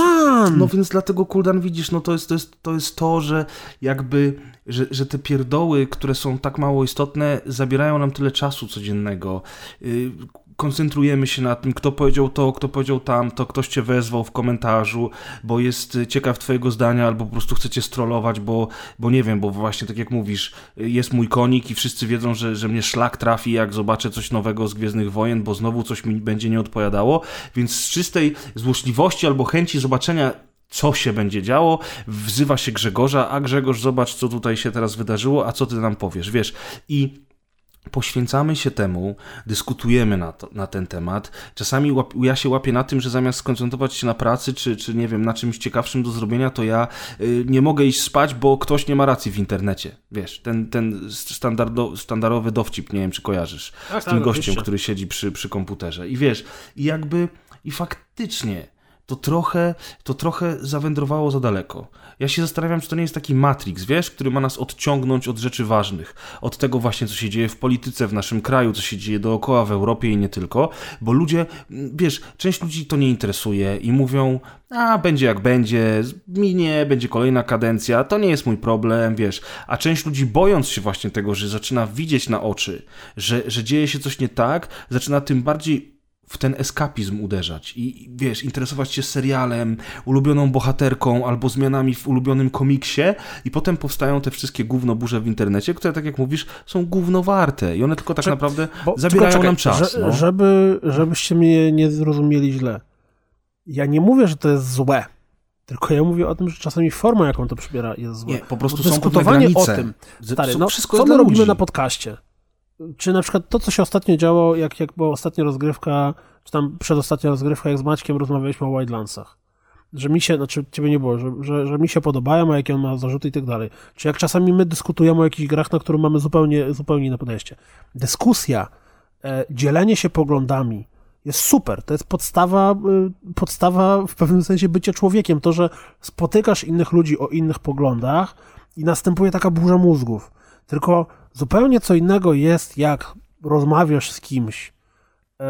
[SPEAKER 2] no więc dlatego Kuldan widzisz, no to jest to, jest, to, jest to że jakby, że, że te pierdoły, które są tak mało istotne, zabierają nam tyle czasu codziennego. Y, koncentrujemy się na tym, kto powiedział to, kto powiedział tamto, ktoś cię wezwał w komentarzu, bo jest ciekaw twojego zdania, albo po prostu chcecie strollować, bo, bo nie wiem, bo właśnie tak jak mówisz, jest mój konik i wszyscy wiedzą, że, że mnie szlak trafi, jak zobaczę coś nowego z Gwiezdnych Wojen, bo znowu coś mi będzie nie odpowiadało, więc z czystej złośliwości albo chęci zobaczenia co się będzie działo, wzywa się Grzegorza, a Grzegorz, zobacz, co tutaj się teraz wydarzyło, a co ty nam powiesz, wiesz. I poświęcamy się temu, dyskutujemy na, to, na ten temat. Czasami łap, ja się łapię na tym, że zamiast skoncentrować się na pracy, czy, czy nie wiem, na czymś ciekawszym do zrobienia, to ja y, nie mogę iść spać, bo ktoś nie ma racji w internecie. Wiesz, ten, ten standardo, standardowy dowcip, nie wiem, czy kojarzysz, tak, z tym tak, gościem, który siedzi przy, przy komputerze. I wiesz, i jakby, i faktycznie to trochę, to trochę zawędrowało za daleko. Ja się zastanawiam, czy to nie jest taki Matrix, wiesz, który ma nas odciągnąć od rzeczy ważnych, od tego właśnie, co się dzieje w polityce w naszym kraju, co się dzieje dookoła w Europie i nie tylko, bo ludzie, wiesz, część ludzi to nie interesuje i mówią, a będzie jak będzie, minie, będzie kolejna kadencja, to nie jest mój problem, wiesz, a część ludzi bojąc się właśnie tego, że zaczyna widzieć na oczy, że, że dzieje się coś nie tak, zaczyna tym bardziej w ten eskapizm uderzać i wiesz, interesować się serialem, ulubioną bohaterką albo zmianami w ulubionym komiksie i potem powstają te wszystkie gównoburze w internecie, które tak jak mówisz, są gównowarte i one tylko tak naprawdę bo, zabierają czekaj, nam czas. Że,
[SPEAKER 1] no. żeby, żebyście mnie nie zrozumieli źle. Ja nie mówię, że to jest złe. Tylko ja mówię o tym, że czasami forma, jaką to przybiera, jest złe.
[SPEAKER 2] Nie, po prostu są dyskutowanie o tym.
[SPEAKER 1] Stary, no, co my robimy na podcaście? Czy na przykład to, co się ostatnio działo, jak, jak była ostatnia rozgrywka, czy tam przedostatnia rozgrywka, jak z Maćkiem rozmawialiśmy o Wildlandsach. Że mi się, znaczy ciebie nie było, że, że, że mi się podobają, a jakie on ma zarzuty i tak dalej. Czy jak czasami my dyskutujemy o jakichś grach, na których mamy zupełnie, zupełnie inne podejście. Dyskusja, e, dzielenie się poglądami, jest super. To jest podstawa, y, podstawa w pewnym sensie bycia człowiekiem. To, że spotykasz innych ludzi o innych poglądach i następuje taka burza mózgów. Tylko zupełnie co innego jest, jak rozmawiasz z kimś yy,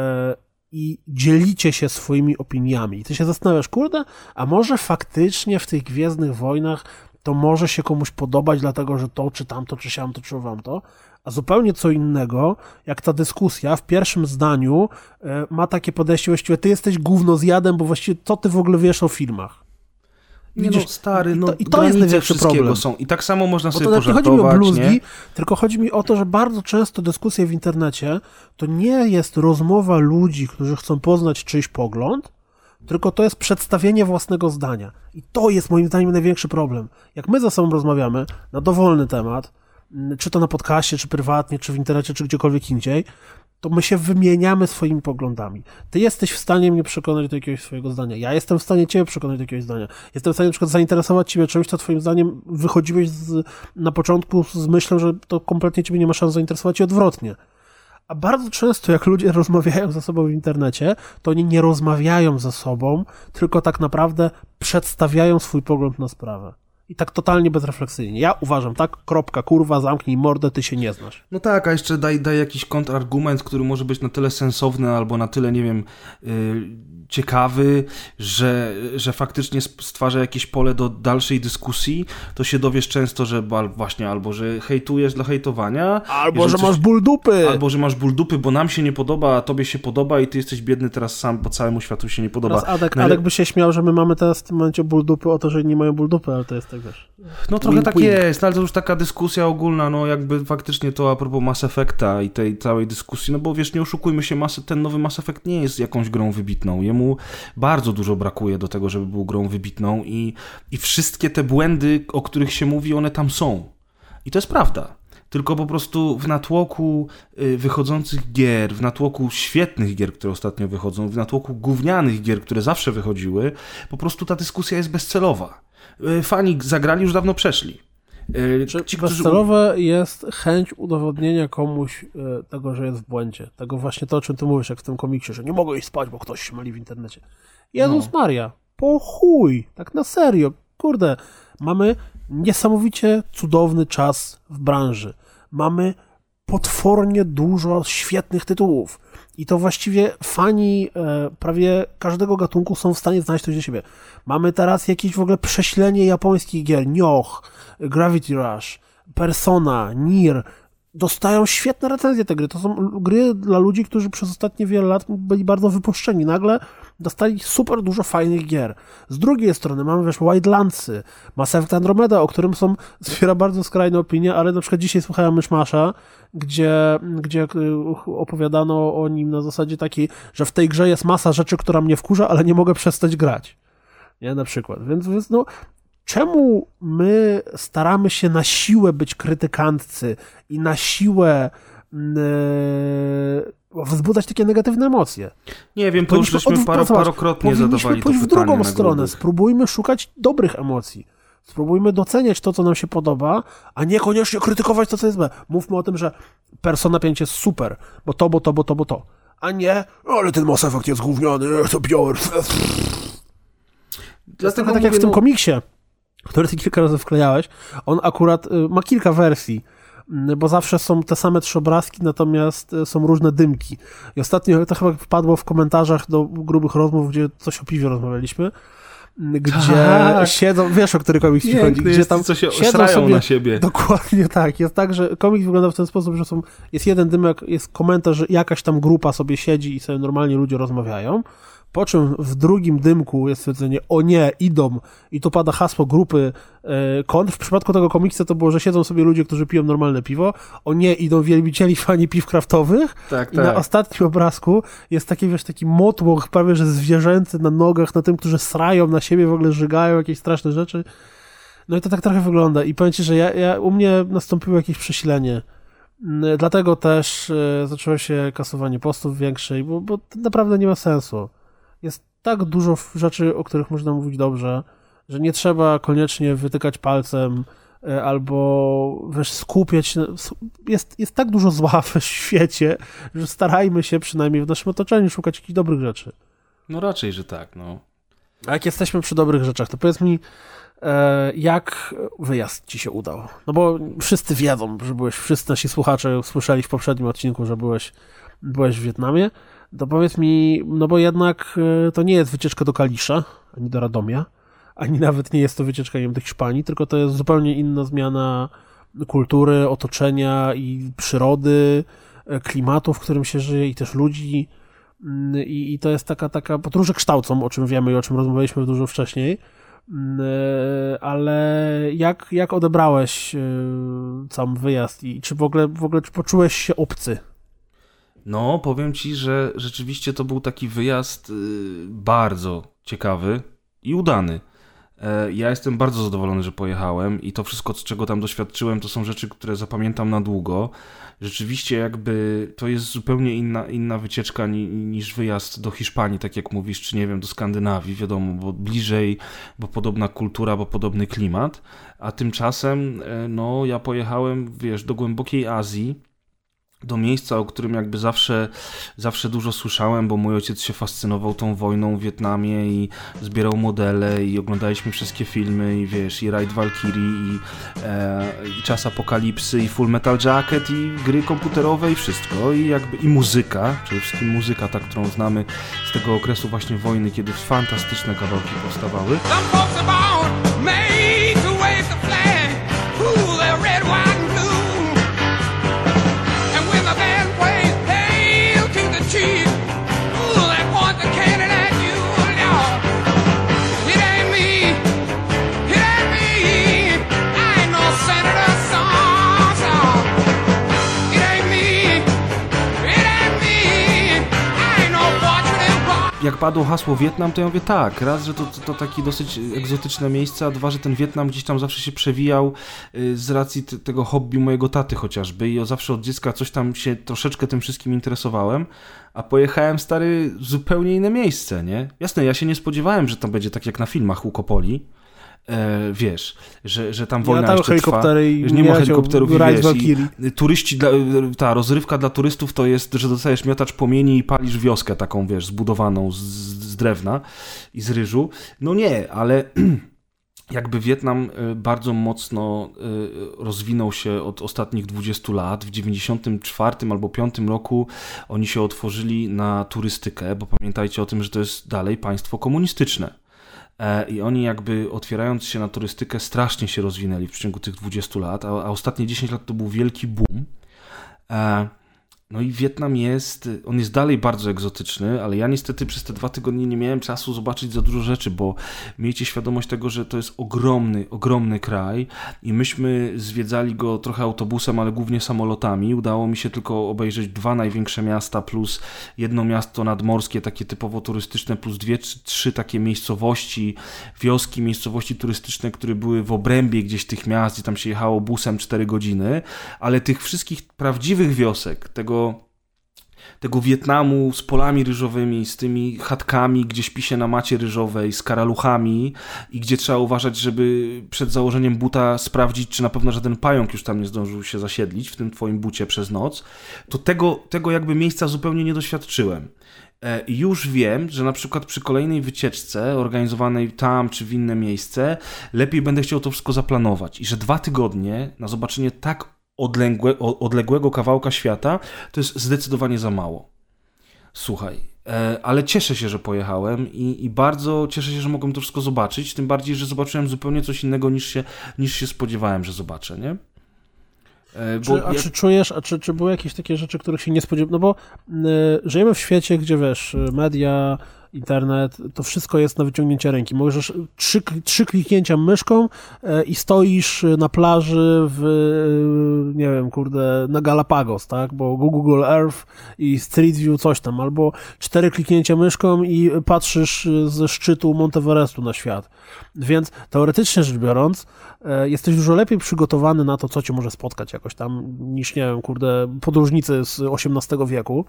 [SPEAKER 1] i dzielicie się swoimi opiniami. I ty się zastanawiasz, kurde, a może faktycznie w tych Gwiezdnych Wojnach to może się komuś podobać, dlatego że to, czy tamto, czy siam, to, czy wam to, a zupełnie co innego, jak ta dyskusja w pierwszym zdaniu e, ma takie podejście, właściwie ty jesteś gówno zjadem, bo właściwie co ty w ogóle wiesz o filmach?
[SPEAKER 2] Nie no, stary, no, i to, i to jest największy problem. są. I tak samo można Bo sobie to pożartować,
[SPEAKER 1] nie chodzi mi o
[SPEAKER 2] bluzgi, nie?
[SPEAKER 1] tylko chodzi mi o to, że bardzo często dyskusje w internecie to nie jest rozmowa ludzi, którzy chcą poznać czyjś pogląd, tylko to jest przedstawienie własnego zdania. I to jest moim zdaniem największy problem. Jak my ze sobą rozmawiamy na dowolny temat, czy to na podcaście, czy prywatnie, czy w internecie, czy gdziekolwiek indziej, to my się wymieniamy swoimi poglądami. Ty jesteś w stanie mnie przekonać do jakiegoś swojego zdania. Ja jestem w stanie ciebie przekonać do jakiegoś zdania. Jestem w stanie na przykład zainteresować ciebie czymś, co twoim zdaniem wychodziłeś z, na początku z myślą, że to kompletnie ciebie nie ma szans zainteresować i odwrotnie. A bardzo często, jak ludzie rozmawiają ze sobą w internecie, to oni nie rozmawiają ze sobą, tylko tak naprawdę przedstawiają swój pogląd na sprawę. I tak totalnie bezrefleksyjnie. Ja uważam, tak, kropka, kurwa, zamknij mordę, ty się nie znasz.
[SPEAKER 2] No tak, a jeszcze daj, daj jakiś kontrargument, który może być na tyle sensowny albo na tyle, nie wiem, yy, ciekawy, że, że faktycznie stwarza jakieś pole do dalszej dyskusji, to się dowiesz często, że właśnie albo, że hejtujesz dla hejtowania.
[SPEAKER 1] Albo, że coś, masz ból dupy.
[SPEAKER 2] Albo, że masz ból dupy, bo nam się nie podoba, a tobie się podoba i ty jesteś biedny teraz sam, bo całemu światu się nie podoba.
[SPEAKER 1] Teraz Adek, no, Adek by się śmiał, że my mamy teraz w tym momencie ból dupy o to, że nie mają ból dupy, ale to jest tak, wiesz...
[SPEAKER 2] No trochę wink, tak wink. jest, no, ale to już taka dyskusja ogólna, no jakby faktycznie to a propos Mass Effecta i tej całej dyskusji, no bo wiesz, nie oszukujmy się, Mass, ten nowy Mass Effect nie jest jakąś grą wybitną. Jemu bardzo dużo brakuje do tego, żeby był grą wybitną i, i wszystkie te błędy, o których się mówi, one tam są. I to jest prawda. Tylko po prostu w natłoku y, wychodzących gier, w natłoku świetnych gier, które ostatnio wychodzą, w natłoku gównianych gier, które zawsze wychodziły, po prostu ta dyskusja jest bezcelowa. Y, fani zagrali, już dawno przeszli.
[SPEAKER 1] Ci, bezcelowe którzy... jest chęć udowodnienia komuś yy, tego, że jest w błędzie. Tego właśnie to, o czym ty mówisz, jak w tym komiksie, że nie mogę iść spać, bo ktoś się myli w internecie. Jezus no. Maria, po chuj, tak na serio. Kurde, mamy niesamowicie cudowny czas w branży. Mamy potwornie dużo świetnych tytułów. I to właściwie fani e, prawie każdego gatunku są w stanie znaleźć coś do siebie. Mamy teraz jakieś w ogóle prześlenie japońskich gier, Nioh, Gravity Rush, Persona, Nier, dostają świetne recenzje te gry. To są gry dla ludzi, którzy przez ostatnie wiele lat byli bardzo wypuszczeni. Nagle dostali super dużo fajnych gier. Z drugiej strony mamy wiesz Wildlandsy, Mass Effect Andromeda, o którym są, zbiera bardzo skrajne opinie, ale na przykład dzisiaj słuchałem Myszmasza, gdzie, gdzie y, opowiadano o nim na zasadzie takiej, że w tej grze jest masa rzeczy, która mnie wkurza, ale nie mogę przestać grać. Nie, na przykład. Więc, więc no, czemu my staramy się na siłę być krytykantcy i na siłę yy, wzbudzać takie negatywne emocje?
[SPEAKER 2] Nie wiem, to już żeśmy par, parokrotnie zadawali
[SPEAKER 1] pójść w drugą stronę. Spróbujmy szukać dobrych emocji. Spróbujmy doceniać to, co nam się podoba, a niekoniecznie krytykować to, co jest złe. Mówmy o tym, że Persona 5 jest super, bo to, bo to, bo to, bo to. A nie, ale ten Mass Effect jest gówniany, to biorę. Dlatego tak jak w tym no- komiksie, który ty kilka razy wklejałeś, on akurat y, ma kilka wersji, bo zawsze są te same trzy obrazki, natomiast y, są różne dymki. I ostatnio to chyba wpadło w komentarzach do grubych rozmów, gdzie coś o piwie rozmawialiśmy, gdzie tak. siedzą, wiesz o który komiks ci chodzi,
[SPEAKER 2] gdzie tam co się siedzą sobie, na siebie.
[SPEAKER 1] Dokładnie tak, jest tak, że komiks wygląda w ten sposób, że są, jest jeden dymek, jest komentarz, że jakaś tam grupa sobie siedzi i sobie normalnie ludzie rozmawiają, po czym w drugim dymku jest stwierdzenie, o nie, idą, i to pada hasło grupy e, kont. W przypadku tego komiksu to było, że siedzą sobie ludzie, którzy piją normalne piwo, o nie, idą wielbicieli fani piw kraftowych.
[SPEAKER 2] Tak,
[SPEAKER 1] I
[SPEAKER 2] tak.
[SPEAKER 1] na ostatnim obrazku jest taki, wiesz, taki motłoch prawie, że zwierzęcy na nogach, na tym, którzy srają na siebie, w ogóle żygają jakieś straszne rzeczy. No i to tak trochę wygląda. I powiem ci, że ja, ja, u mnie nastąpiło jakieś przesilenie. Dlatego też e, zaczęło się kasowanie postów większej, bo, bo to naprawdę nie ma sensu jest tak dużo rzeczy, o których można mówić dobrze, że nie trzeba koniecznie wytykać palcem e, albo wiesz, skupiać. Jest, jest tak dużo zła w świecie, że starajmy się przynajmniej w naszym otoczeniu szukać jakichś dobrych rzeczy.
[SPEAKER 2] No raczej, że tak, no.
[SPEAKER 1] A jak jesteśmy przy dobrych rzeczach, to powiedz mi, e, jak wyjazd ci się udał? No bo wszyscy wiedzą, że byłeś, wszyscy nasi słuchacze słyszeli w poprzednim odcinku, że byłeś, byłeś w Wietnamie to powiedz mi, no bo jednak e, to nie jest wycieczka do Kalisza, ani do Radomia, ani nawet nie jest to wycieczka, nie wiem, do Hiszpanii, tylko to jest zupełnie inna zmiana kultury, otoczenia i przyrody, e, klimatu, w którym się żyje i też ludzi. Mm, I, i to jest taka, taka podróże kształcą, o czym wiemy i o czym rozmawialiśmy dużo wcześniej. Mm, e, ale jak, jak odebrałeś sam wyjazd i czy w ogóle, w ogóle czy poczułeś się obcy
[SPEAKER 2] no, powiem ci, że rzeczywiście to był taki wyjazd y, bardzo ciekawy i udany. E, ja jestem bardzo zadowolony, że pojechałem i to wszystko, czego tam doświadczyłem, to są rzeczy, które zapamiętam na długo. Rzeczywiście jakby to jest zupełnie inna, inna wycieczka niż wyjazd do Hiszpanii, tak jak mówisz, czy nie wiem, do Skandynawii, wiadomo, bo bliżej, bo podobna kultura, bo podobny klimat. A tymczasem, e, no, ja pojechałem, wiesz, do głębokiej Azji, do miejsca, o którym jakby zawsze, zawsze dużo słyszałem, bo mój ojciec się fascynował tą wojną w Wietnamie i zbierał modele i oglądaliśmy wszystkie filmy i wiesz, i Ride Valkyrie i, e, i Czas Apokalipsy i Full Metal Jacket i gry komputerowe i wszystko i jakby i muzyka, przede wszystkim muzyka ta, którą znamy z tego okresu właśnie wojny, kiedy fantastyczne kawałki powstawały. Jak padło hasło Wietnam, to ja mówię tak, raz, że to, to, to takie dosyć egzotyczne miejsce, a dwa, że ten Wietnam gdzieś tam zawsze się przewijał y, z racji tego hobby mojego taty chociażby i zawsze od dziecka coś tam się troszeczkę tym wszystkim interesowałem, a pojechałem stary zupełnie inne miejsce, nie? Jasne, ja się nie spodziewałem, że to będzie tak jak na filmach Łukopoli, e, wiesz, że, że tam wojna jeszcze trwa.
[SPEAKER 1] I nie ma helikopterów i wiesz,
[SPEAKER 2] i turyści, dla, ta rozrywka dla turystów to jest, że dostajesz miotacz płomieni i palisz wioskę taką, wiesz, zbudowaną z, z drewna i z ryżu. No nie, ale jakby Wietnam e, bardzo mocno e, rozwinął się od ostatnich 20 lat. W 94 albo 5 roku oni się otworzyli na turystykę, bo pamiętajcie o tym, że to jest dalej państwo komunistyczne. E, I oni jakby otwierając się na turystykę strasznie się rozwinęli w przeciągu tych 20 lat, a, a ostatnie 10 lat to był wielki boom. No i Wietnam jest, on jest dalej bardzo egzotyczny, ale ja niestety przez te dwa tygodnie nie miałem czasu zobaczyć za dużo rzeczy, bo miejcie świadomość tego, że to jest ogromny, ogromny kraj i myśmy zwiedzali go trochę autobusem, ale głównie samolotami. Udało mi się tylko obejrzeć dwa największe miasta plus jedno miasto nadmorskie, takie typowo turystyczne, plus dwie czy trzy takie miejscowości, wioski, miejscowości turystyczne, które były w obrębie gdzieś tych miast, gdzie tam się jechało busem 4 godziny, ale tych wszystkich prawdziwych wiosek, tego tego Wietnamu z polami ryżowymi, z tymi chatkami, gdzie śpi się na macie ryżowej, z karaluchami i gdzie trzeba uważać, żeby przed założeniem buta sprawdzić, czy na pewno żaden pająk już tam nie zdążył się zasiedlić w tym twoim bucie przez noc, to tego, tego jakby miejsca zupełnie nie doświadczyłem. E, już wiem, że na przykład przy kolejnej wycieczce organizowanej tam czy w inne miejsce, lepiej będę chciał to wszystko zaplanować i że dwa tygodnie na zobaczenie tak odległe, odległego kawałka świata, to jest zdecydowanie za mało. Słuchaj, E, ale cieszę się, że pojechałem i, i, bardzo cieszę się, że mogłem to wszystko zobaczyć, tym bardziej, że zobaczyłem zupełnie coś innego niż się, niż się spodziewałem, że zobaczę, nie?
[SPEAKER 1] E, czy, a czy czujesz, a czy, czy były jakieś takie rzeczy, których się nie spodziewałem? No bo y, żyjemy w świecie, gdzie wiesz, media, internet, to wszystko jest na wyciągnięcie ręki. Możesz trzy, trzy kliknięcia myszką e, i stoisz na plaży w, e, nie wiem, kurde, na Galapagos, tak? Bo Google Earth i Street View coś tam, albo cztery kliknięcia myszką i patrzysz ze szczytu Monteverestu na świat. Więc teoretycznie rzecz biorąc, e, jesteś dużo lepiej przygotowany na to, co cię może spotkać jakoś tam, niż, nie wiem, kurde, podróżnicy z XVIII wieku.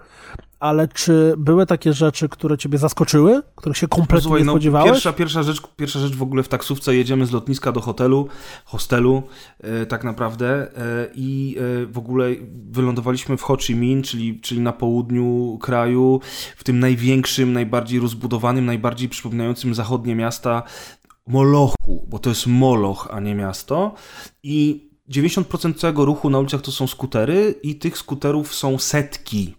[SPEAKER 1] Ale czy były takie rzeczy, które ciebie zaskoczyły, których się kompletnie Słuchaj, nie no, spodziewałeś?
[SPEAKER 2] Pierwsza, pierwsza, rzecz, pierwsza rzecz w ogóle w taksówce jedziemy z lotniska do hotelu, hostelu e, tak naprawdę e, i e, w ogóle wylądowaliśmy w Ho Chi Minh, czyli, czyli na południu kraju, w tym największym, najbardziej rozbudowanym, najbardziej przypominającym zachodnie miasta Molochu, bo to jest Moloch, a nie miasto. I 90% całego ruchu na ulicach to są skutery i tych skuterów są setki.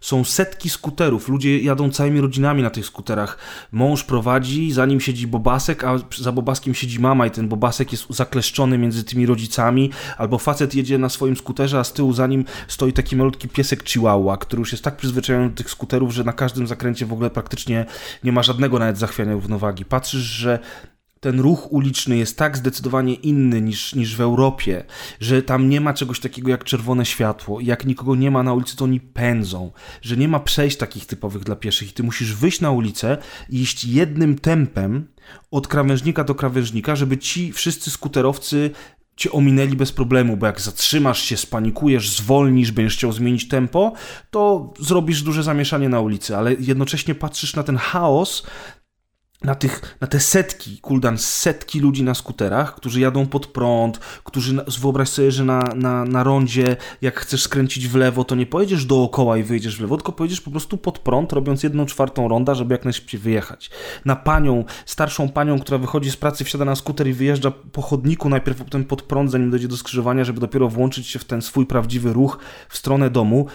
[SPEAKER 2] Są setki skuterów. Ludzie jadą całymi rodzinami na tych skuterach. Mąż prowadzi, za nim siedzi bobasek, a za bobaskiem siedzi mama i ten bobasek jest zakleszczony między tymi rodzicami. Albo facet jedzie na swoim skuterze, a z tyłu za nim stoi taki malutki piesek chihuahua, który już jest tak przyzwyczajony do tych skuterów, że na każdym zakręcie w ogóle praktycznie nie ma żadnego nawet zachwiania równowagi. Patrzysz, że ten ruch uliczny jest tak zdecydowanie inny niż, niż w Europie, że tam nie ma czegoś takiego jak czerwone światło, jak nikogo nie ma na ulicy, to oni pędzą, że nie ma przejść takich typowych dla pieszych i ty musisz wyjść na ulicę i iść jednym tempem od krawężnika do krawężnika, żeby ci wszyscy skuterowcy cię ominęli bez problemu, bo jak zatrzymasz się, spanikujesz, zwolnisz, będziesz chciał zmienić tempo, to zrobisz duże zamieszanie na ulicy, ale jednocześnie patrzysz na ten chaos, na, tych, na te setki, kuldan, setki ludzi na skuterach, którzy jadą pod prąd, którzy, wyobraź sobie, że na, na, na rondzie, jak chcesz skręcić w lewo, to nie pojedziesz dookoła i wyjdziesz w lewo, tylko pojedziesz po prostu pod prąd, robiąc jedną czwartą ronda, żeby jak najszybciej wyjechać. Na panią, starszą panią, która wychodzi z pracy, wsiada na skuter i wyjeżdża po chodniku, najpierw potem pod prąd, zanim dojdzie do skrzyżowania, żeby dopiero włączyć się w ten swój prawdziwy ruch w stronę domu,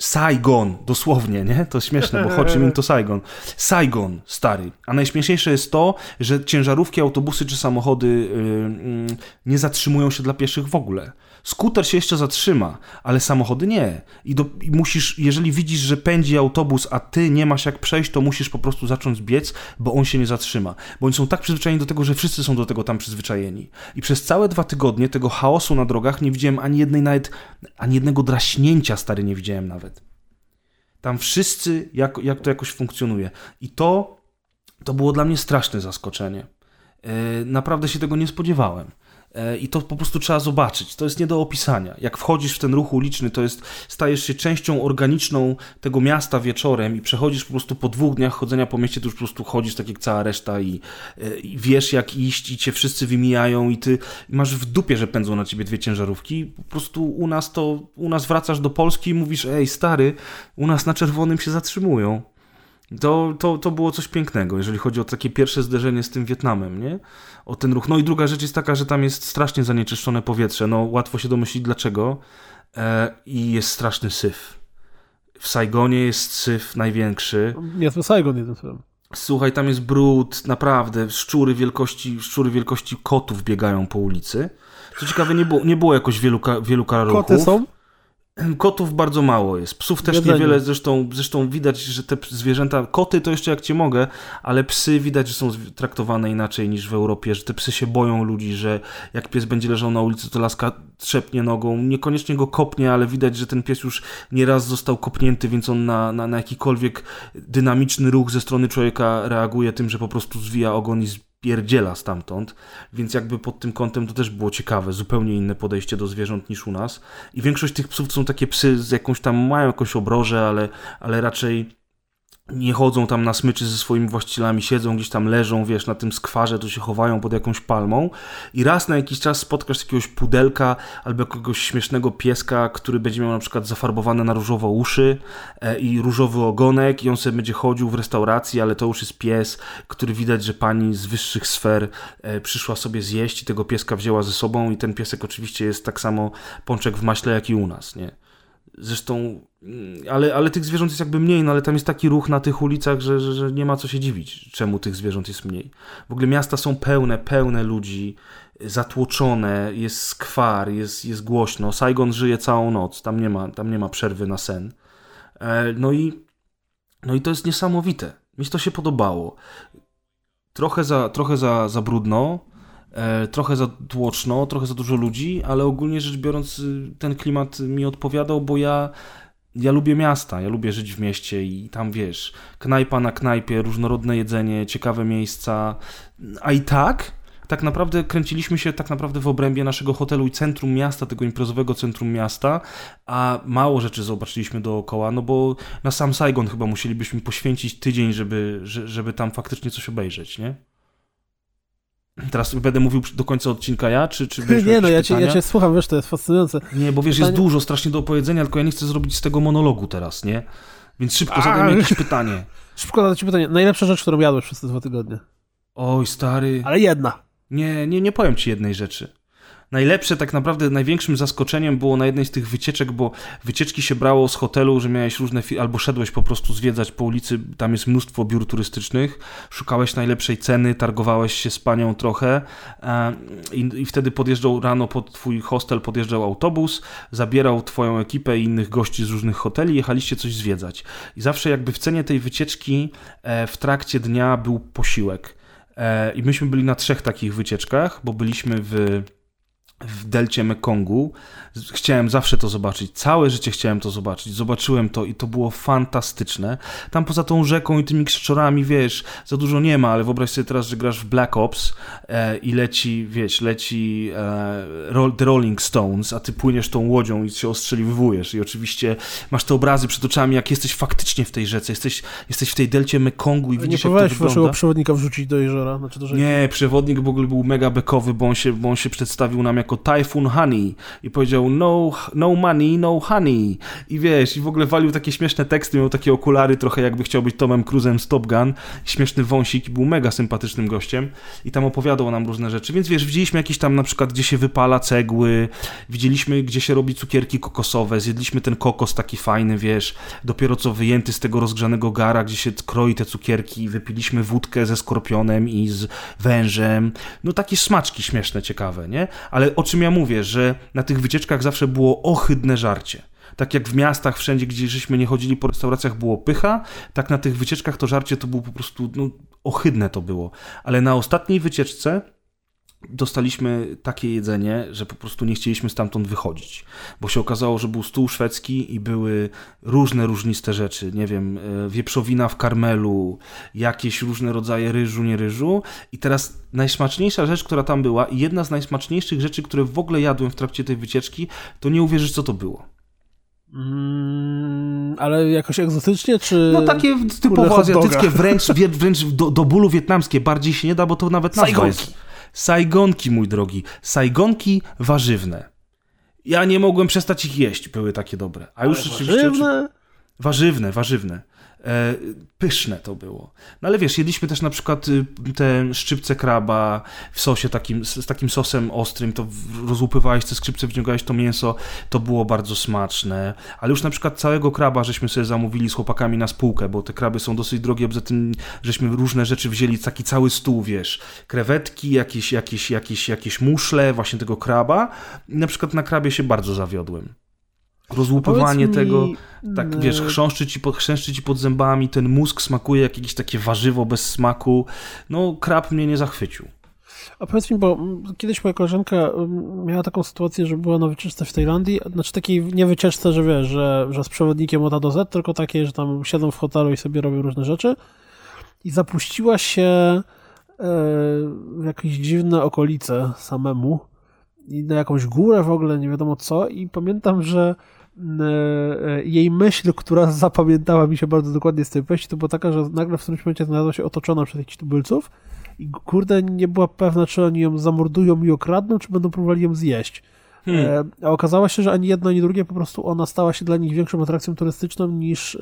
[SPEAKER 2] Saigon, dosłownie, nie? To śmieszne, bo Ho Chi Minh to Saigon. Saigon, stary. A najśmieszniejsze jest to, że ciężarówki, autobusy czy samochody yy, yy, nie zatrzymują się dla pieszych w ogóle. Skuter się jeszcze zatrzyma, ale samochody nie. I, do, I, musisz, jeżeli widzisz, że pędzi autobus, a ty nie masz jak przejść, to musisz po prostu zacząć biec, bo on się nie zatrzyma. Bo oni są tak przyzwyczajeni do tego, że wszyscy są do tego tam przyzwyczajeni. I przez całe dwa tygodnie tego chaosu na drogach nie widziałem ani jednej nawet, ani jednego draśnięcia, stary, nie widziałem nawet. Tam wszyscy, jak, jak to jakoś funkcjonuje. I to, to było dla mnie straszne zaskoczenie. Yy, naprawdę się tego nie spodziewałem. E, i to po prostu trzeba zobaczyć. To jest nie do opisania. Jak wchodzisz w ten ruch uliczny, to jest, stajesz się częścią organiczną tego miasta wieczorem i przechodzisz po prostu po dwóch dniach chodzenia po mieście, to już po prostu chodzisz tak jak cała reszta i, e, i wiesz jak iść i cię wszyscy wymijają i ty masz w dupie, że pędzą na ciebie dwie ciężarówki. Po prostu u nas to, u nas wracasz do Polski i mówisz, ej stary, u nas na czerwonym się zatrzymują. To, to, to było coś pięknego, jeżeli chodzi o takie pierwsze zderzenie z tym Wietnamem, nie? O ten ruch. No i druga rzecz jest taka, że tam jest strasznie zanieczyszczone powietrze. No łatwo się domyślić dlaczego. E, I jest straszny syf. W Saigonie jest syf największy.
[SPEAKER 1] W Saigon jeden film.
[SPEAKER 2] Słuchaj, tam jest brud, naprawdę. Szczury wielkości, szczury wielkości kotów biegają po ulicy. Co ciekawe, nie było, nie było jakoś wielu, wielu karaluchów.
[SPEAKER 1] Koty są?
[SPEAKER 2] Kotów bardzo mało jest. Psów też Jedzenie. niewiele, zresztą, zresztą widać, że te zwierzęta, koty to jeszcze jak cię mogę, ale psy widać, że są traktowane inaczej niż w Europie, że te psy się boją ludzi, że jak pies będzie leżał na ulicy, to laska trzepnie nogą, niekoniecznie go kopnie, ale widać, że ten pies już nieraz został kopnięty, więc on na, na, na jakikolwiek dynamiczny ruch ze strony człowieka reaguje tym, że po prostu zwija ogon i pierdziela stamtąd, więc jakby pod tym kątem to też było ciekawe, zupełnie inne podejście do zwierząt niż u nas. I większość tych psów to są takie psy z jakąś tam, mają jakąś obrożę, ale, ale raczej nie chodzą tam na smyczy ze swoimi właścicielami, siedzą gdzieś tam, leżą, wiesz, na tym skwarze, to się chowają pod jakąś palmą i raz na jakiś czas spotkasz jakiegoś pudelka albo jakiegoś śmiesznego pieska, który będzie miał na przykład zafarbowane na różowo uszy e, i różowy ogonek i on sobie będzie chodził w restauracji, ale to już jest pies, który widać, że pani z wyższych sfer e, przyszła sobie zjeść i tego pieska wzięła ze sobą i ten piesek oczywiście jest tak samo pączek w maśle, jak i u nas, nie? Zresztą, ale, ale tych zwierząt jest jakby mniej, no ale tam jest taki ruch na tych ulicach, że, że, że nie ma co się dziwić, czemu tych zwierząt jest mniej. W ogóle miasta są pełne, pełne ludzi, zatłoczone, jest skwar, jest, jest głośno. Saigon żyje całą noc, tam nie ma, tam nie ma przerwy na sen. E, no i, no i to jest niesamowite. Mi to się podobało. Trochę za, trochę za, za brudno, e, trochę za tłoczno, trochę za dużo ludzi, ale ogólnie rzecz biorąc y, ten klimat mi odpowiadał, bo ja ja lubię miasta, ja lubię żyć w mieście i tam wiesz, knajpa na knajpie, różnorodne jedzenie, ciekawe miejsca, a i tak tak naprawdę kręciliśmy się tak naprawdę w obrębie naszego hotelu i centrum miasta, tego imprezowego centrum miasta, a mało rzeczy zobaczyliśmy dookoła, no bo na sam Saigon chyba musielibyśmy poświęcić tydzień, żeby, żeby tam faktycznie coś obejrzeć, nie? Teraz będę mówił do końca odcinka ja, czy, czy
[SPEAKER 1] Nie, no ja cię, ja cię słucham, wiesz, to jest fascynujące.
[SPEAKER 2] Nie, bo wiesz, Pytanie... jest dużo strasznie do opowiedzenia, tylko ja nie chcę zrobić z tego monologu teraz, nie? Więc szybko zadaj mi jakieś pytanie.
[SPEAKER 1] Szybko zadaj ci pytanie. Najlepsza rzecz, którą jadłeś przez te dwa tygodnie?
[SPEAKER 2] Oj, stary.
[SPEAKER 1] Ale jedna.
[SPEAKER 2] Nie, nie, nie powiem ci jednej rzeczy. Najlepsze, tak naprawdę największym zaskoczeniem było na jednej z tych wycieczek, bo wycieczki się brało z hotelu, że miałeś różne, albo szedłeś po prostu zwiedzać po ulicy, tam jest mnóstwo biur turystycznych, szukałeś najlepszej ceny, targowałeś się z panią trochę e, i, i wtedy podjeżdżał rano pod twój hostel, podjeżdżał autobus, zabierał twoją ekipę i innych gości z różnych hoteli, jechaliście coś zwiedzać. I zawsze jakby w cenie tej wycieczki e, w trakcie dnia był posiłek. E, I myśmy byli na trzech takich wycieczkach, bo byliśmy w w delcie Mekongu. Chciałem zawsze to zobaczyć. Całe życie chciałem to zobaczyć. Zobaczyłem to i to było fantastyczne. Tam poza tą rzeką i tymi krzczorami, wiesz, za dużo nie ma, ale wyobraź sobie teraz, że grasz w Black Ops e, i leci, wiesz, leci e, The Rolling Stones, a ty płyniesz tą łodzią i się ostrzeliwujesz i oczywiście masz te obrazy przed oczami, jak jesteś faktycznie w tej rzece, jesteś, jesteś w tej delcie Mekongu i
[SPEAKER 1] nie
[SPEAKER 2] widzisz,
[SPEAKER 1] jak to wygląda. waszego przewodnika wrzucić do jeziora? Znaczy do
[SPEAKER 2] nie, przewodnik w ogóle był mega bekowy, bo on się, bo on się przedstawił nam jako Typhoon Honey i powiedział no, no money, no honey i wiesz, i w ogóle walił takie śmieszne teksty, miał takie okulary trochę jakby chciał być Tomem Cruzem z Top Gun, śmieszny wąsik był mega sympatycznym gościem. I tam opowiadał nam różne rzeczy, więc wiesz, widzieliśmy jakieś tam na przykład, gdzie się wypala cegły, widzieliśmy, gdzie się robi cukierki kokosowe, zjedliśmy ten kokos taki fajny, wiesz, dopiero co wyjęty z tego rozgrzanego gara, gdzie się kroi te cukierki, wypiliśmy wódkę ze skorpionem i z wężem, no takie smaczki śmieszne, ciekawe, nie? Ale o czym ja mówię, że na tych wycieczkach zawsze było ohydne żarcie. Tak jak w miastach, wszędzie, gdzie żeśmy nie chodzili po restauracjach, było pycha, tak na tych wycieczkach to żarcie to było po prostu, no, ohydne to było. Ale na ostatniej wycieczce dostaliśmy takie jedzenie, że po prostu nie chcieliśmy stamtąd wychodzić, bo się okazało, że był stół szwedzki i były różne różniste rzeczy, nie wiem, e, wieprzowina w karmelu, jakieś różne rodzaje ryżu, nie ryżu i teraz najsmaczniejsza rzecz, która tam była i jedna z najsmaczniejszych rzeczy, które w ogóle jadłem w trakcie tej wycieczki, to nie uwierzysz, co to było.
[SPEAKER 1] Mm, ale jakoś egzotycznie, czy...
[SPEAKER 2] No takie typowo azjatyckie, wręcz, wręcz do, do bólu wietnamskie. Bardziej się nie da, bo to nawet nazwa jest. Sajgonki, mój drogi. Sajgonki warzywne. Ja nie mogłem przestać ich jeść, były takie dobre. A już
[SPEAKER 1] rzeczywiście. Warzywne?
[SPEAKER 2] Warzywne, warzywne. E, pyszne to było. No ale wiesz, jedliśmy też na przykład y, te szczypce kraba w sosie takim, z takim sosem ostrym, to rozłupywałeś te skrzypce, wciągałeś to mięso, to było bardzo smaczne. Ale już na przykład całego kraba żeśmy sobie zamówili z chłopakami na spółkę, bo te kraby są dosyć drogie, poza tym żeśmy różne rzeczy wzięli, taki cały stół, wiesz, krewetki, jakieś, jakieś, jakieś, jakieś muszle, właśnie tego kraba. I na przykład na krabie się bardzo zawiodłem rozłupywanie mi... tego, tak wiesz, chrząszczy ci, pod, chrząszczy ci pod zębami, ten mózg smakuje jak jakieś takie warzywo bez smaku. No, krab mnie nie zachwycił.
[SPEAKER 1] A powiedz mi, bo kiedyś moja koleżanka miała taką sytuację, że była na wycieczce w Tajlandii, znaczy takiej nie wycieczce, że wiesz, że, że z przewodnikiem od A do Z, tylko takie, że tam siedzą w hotelu i sobie robią różne rzeczy i zapuściła się e, w jakieś dziwne okolice samemu i na jakąś górę w ogóle, nie wiadomo co i pamiętam, że jej myśl, która zapamiętała mi się bardzo dokładnie z tej wejści, to była taka, że nagle w którymś momencie znalazła się otoczona przez jakichś tubylców i kurde nie była pewna, czy oni ją zamordują i okradną, czy będą próbowali ją zjeść. Hmm. E, a okazało się, że ani jedno, ani drugie, po prostu ona stała się dla nich większą atrakcją turystyczną niż, e,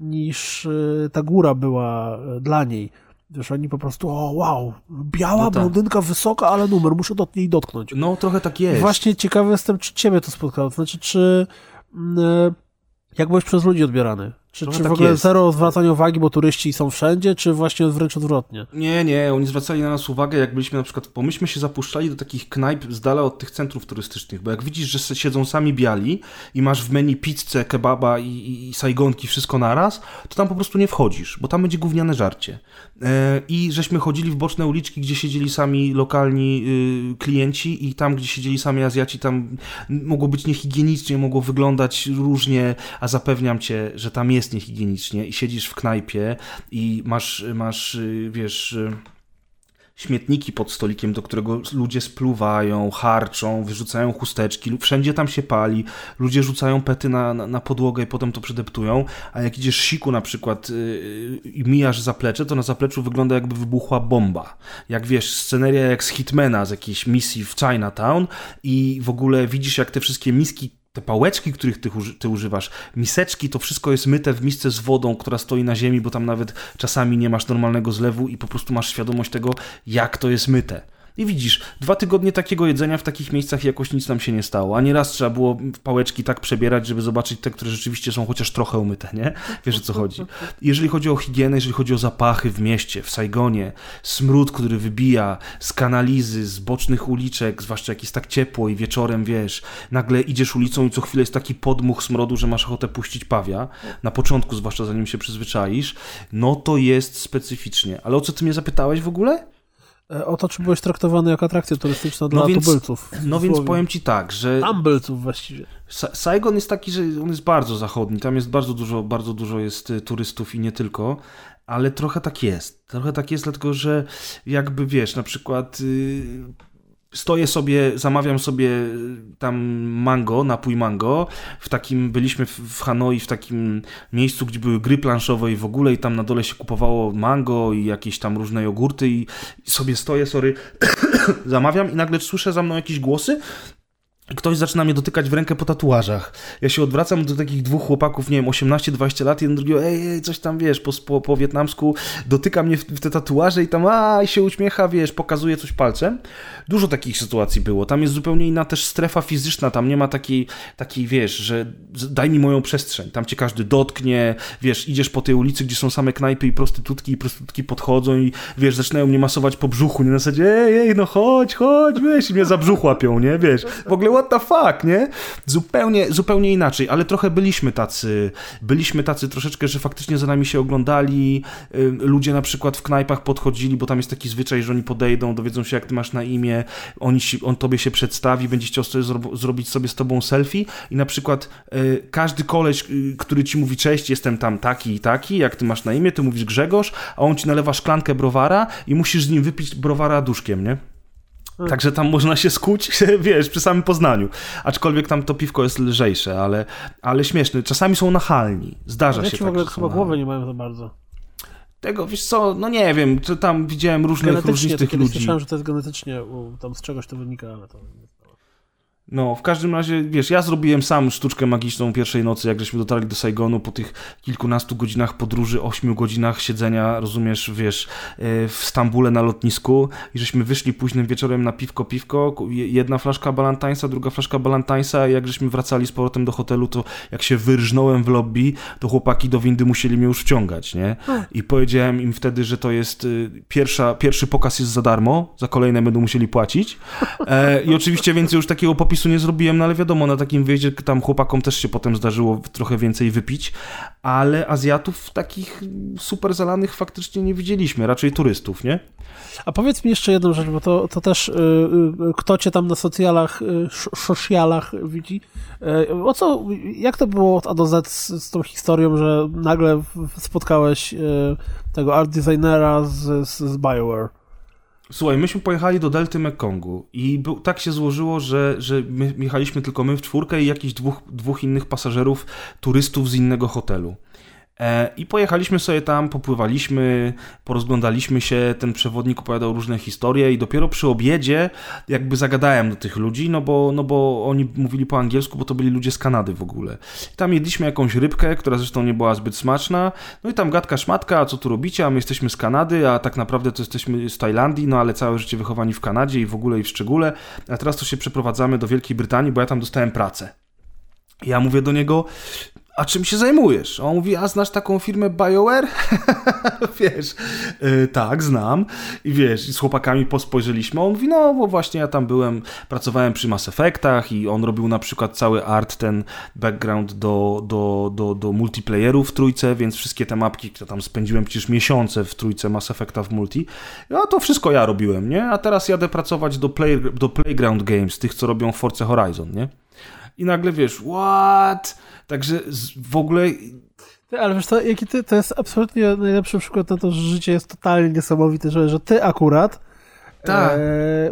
[SPEAKER 1] niż ta góra była dla niej. Wiesz, oni po prostu, o wow, biała no tak. blondynka, wysoka, ale numer, muszę do niej dotknąć.
[SPEAKER 2] No, trochę tak jest.
[SPEAKER 1] Właśnie ciekawy jestem, czy ciebie to spotkało. To znaczy, czy mm, jak byłeś przez ludzi odbierany? Czy, czy w
[SPEAKER 2] tak
[SPEAKER 1] ogóle
[SPEAKER 2] jest.
[SPEAKER 1] zero zwracania uwagi, bo turyści są wszędzie, czy właśnie wręcz odwrotnie?
[SPEAKER 2] Nie, nie, oni zwracali na nas uwagę, jak byliśmy na przykład, bo myśmy się zapuszczali do takich knajp z dala od tych centrów turystycznych, bo jak widzisz, że siedzą sami biali i masz w menu pizzę, kebaba i, i, i sajgonki, wszystko naraz, to tam po prostu nie wchodzisz, bo tam będzie gówniane żarcie. E, I żeśmy chodzili w boczne uliczki, gdzie siedzieli sami lokalni y, klienci i tam, gdzie siedzieli sami Azjaci, tam mogło być niehigienicznie, mogło wyglądać różnie, a zapewniam cię, że tam jest niehigienicznie i siedzisz w knajpie i masz, masz y, wiesz y, śmietniki pod stolikiem, do którego ludzie spluwają, harczą, wyrzucają chusteczki, wszędzie tam się pali, ludzie rzucają pety na, na, na podłogę i potem to przedeptują, a jak idziesz siku na przykład yy, i mijasz zaplecze, to na zapleczu wygląda jakby wybuchła bomba. Jak wiesz, sceneria jak z Hitmana, z jakiejś misji w Chinatown i w ogóle widzisz jak te wszystkie miski te pałeczki, których ty, ty, używasz, miseczki, to wszystko jest myte w misce z wodą, która stoi na ziemi, bo tam nawet czasami nie masz normalnego zlewu i po prostu masz świadomość tego, jak to jest myte. I widzisz, dwa tygodnie takiego jedzenia w takich miejscach jakoś nic nam się nie stało. A nieraz trzeba było pałeczki tak przebierać, żeby zobaczyć te, które rzeczywiście są chociaż trochę umyte, nie? Wiesz o co chodzi. Jeżeli chodzi o higienę, jeżeli chodzi o zapachy w mieście, w Saigonie, smród, który wybija z kanalizy, z bocznych uliczek, zwłaszcza jak jest tak ciepło i wieczorem, wiesz, nagle idziesz ulicą i co chwilę jest taki podmuch smrodu, że masz ochotę puścić pawia, na początku zwłaszcza zanim się przyzwyczaisz, no to jest specyficznie. Ale o co ty mnie zapytałeś w ogóle?
[SPEAKER 1] E, o to, czy byłeś traktowany jako atrakcja turystyczna dla no więc, tubylców.
[SPEAKER 2] No więc powiem ci tak, że...
[SPEAKER 1] Tambylców właściwie.
[SPEAKER 2] Saigon jest taki, że on jest bardzo zachodni, tam jest bardzo dużo, bardzo dużo jest y, turystów i nie tylko, ale trochę tak jest. Trochę tak jest, dlatego że jakby wiesz, na przykład... Yy stoję sobie, zamawiam sobie tam mango, napój mango. W takim, byliśmy w Hanoi w takim miejscu, gdzie były gry planszowe i w ogóle i tam na dole się kupowało mango i jakieś tam różne jogurty i sobie stoję, sorry, zamawiam i nagle słyszę za mną jakieś głosy ktoś zaczyna mnie dotykać w rękę po tatuażach. Ja się odwracam do takich dwóch chłopaków, nie wiem, 18-20 lat, jeden drugiego, ej, ej, coś tam, wiesz, po, po, po wietnamsku, dotyka mnie w, w, te tatuaże i tam, a, i się uśmiecha, wiesz, pokazuje coś palcem. Dużo takich sytuacji było. Tam jest zupełnie inna też strefa fizyczna, tam nie ma takiej, takiej wiesz, że daj mi moją przestrzeń. Tam cię każdy dotknie, wiesz, idziesz po tej ulicy, gdzie są same knajpy i prostytutki, i prostytutki podchodzą i, wiesz, zaczynają mnie masować po brzuchu, nie na zasadzie, ej, ej, no chodź, chodź, wiesz, i mnie za brzuch łapią, nie, wiesz. W ogóle what the fuck, nie? Zupełnie, zupełnie inaczej, ale trochę byliśmy tacy, byliśmy tacy troszeczkę, że faktycznie za nami się oglądali, ludzie na przykład w knajpach podchodzili, bo tam jest taki zwyczaj, że oni podejdą, dowiedzą się jak ty masz na imię, on, on tobie się przedstawi, będzie chciał sobie zro zrobić sobie z tobą selfie i na przykład y, każdy koleś, y, który ci mówi cześć, jestem tam taki i taki, jak ty masz na imię, ty mówisz Grzegorz, a on ci nalewa szklankę browara i musisz z nim wypić browara duszkiem, nie? Także tam można się skuć, wiesz, przy samym Poznaniu. Aczkolwiek tam to piwko jest lżejsze, ale, ale śmieszne. Czasami są nachalni. Zdarza
[SPEAKER 1] ja
[SPEAKER 2] się
[SPEAKER 1] tak.
[SPEAKER 2] w
[SPEAKER 1] ogóle chyba głowy nie mają za bardzo.
[SPEAKER 2] Tego, wiesz co, no nie wiem, czy tam widziałem różnych, różnistych ludzi.
[SPEAKER 1] Słyszałem, że to jest genetycznie, tam z czegoś to wynika, ale to...
[SPEAKER 2] No, w każdym razie, wiesz, ja zrobiłem sam sztuczkę magiczną pierwszej nocy, jak żeśmy dotarli do Saigonu po tych kilkunastu godzinach podróży, ośmiu godzinach siedzenia, rozumiesz, wiesz, e, w Stambule na lotnisku i żeśmy wyszli późnym wieczorem na piwko, piwko, jedna flaszka Balantańsa, druga flaszka Balantańsa i jak żeśmy wracali z powrotem do hotelu, to jak się wyrżnąłem w lobby, to chłopaki do windy musieli mnie już wciągać, nie? I powiedziałem im wtedy, że to jest y, pierwsza, pierwszy pokaz jest za darmo, za kolejne będą musieli płacić e, i oczywiście więcej już takiego popisu nie zrobiłem, no ale wiadomo, na takim wyjeździe tam chłopakom też się potem zdarzyło trochę więcej wypić, ale Azjatów takich super zalanych faktycznie nie widzieliśmy, raczej turystów, nie?
[SPEAKER 1] A powiedz mi jeszcze jedną rzecz, bo to, to też y, y, kto cię tam na socjalach, y, socjalach widzi. O co, jak to było od A do Z z, z tą historią, że nagle spotkałeś tego art designera z, z, z BioWare?
[SPEAKER 2] Słuchaj, myśmy pojechali do Delty Mekongu i był, tak się złożyło, że, że my jechaliśmy tylko my w czwórkę i jakichś dwóch, dwóch innych pasażerów, turystów z innego hotelu. E, I pojechaliśmy sobie tam, popływaliśmy, porozglądaliśmy się, ten przewodnik opowiadał różne historie i dopiero przy obiedzie jakby zagadałem do tych ludzi, no bo, no bo oni mówili po angielsku, bo to byli ludzie z Kanady w ogóle. I tam jedliśmy jakąś rybkę, która zresztą nie była zbyt smaczna, no i tam gadka szmatka, a co tu robicie, a my jesteśmy z Kanady, a tak naprawdę to jesteśmy z Tajlandii, no ale całe życie wychowani w Kanadzie i w ogóle i w szczególe, a teraz to się przeprowadzamy do Wielkiej Brytanii, bo ja tam dostałem pracę. Ja mówię do niego, a czym się zajmujesz? On mówi, a znasz taką firmę BioWare? wiesz, yy, tak, znam. I wiesz, z chłopakami pospojrzeliśmy. On mówi, no bo właśnie ja tam byłem, pracowałem przy Mass Effectach i on robił na przykład cały art, ten background do, do, do, do multiplayerów w trójce, więc wszystkie te mapki, które tam spędziłem przecież miesiące w trójce Mass Effecta w multi, no to wszystko ja robiłem, nie? A teraz jadę pracować do, play, do Playground Games, tych, co robią Forza Horizon, nie? I nagle wiesz, what? Także w ogóle.
[SPEAKER 1] Ale wiesz, to, jaki ty, to jest absolutnie najlepszy przykład na to, że życie jest totalnie niesamowite, że, że ty akurat.
[SPEAKER 2] Tak.
[SPEAKER 1] E,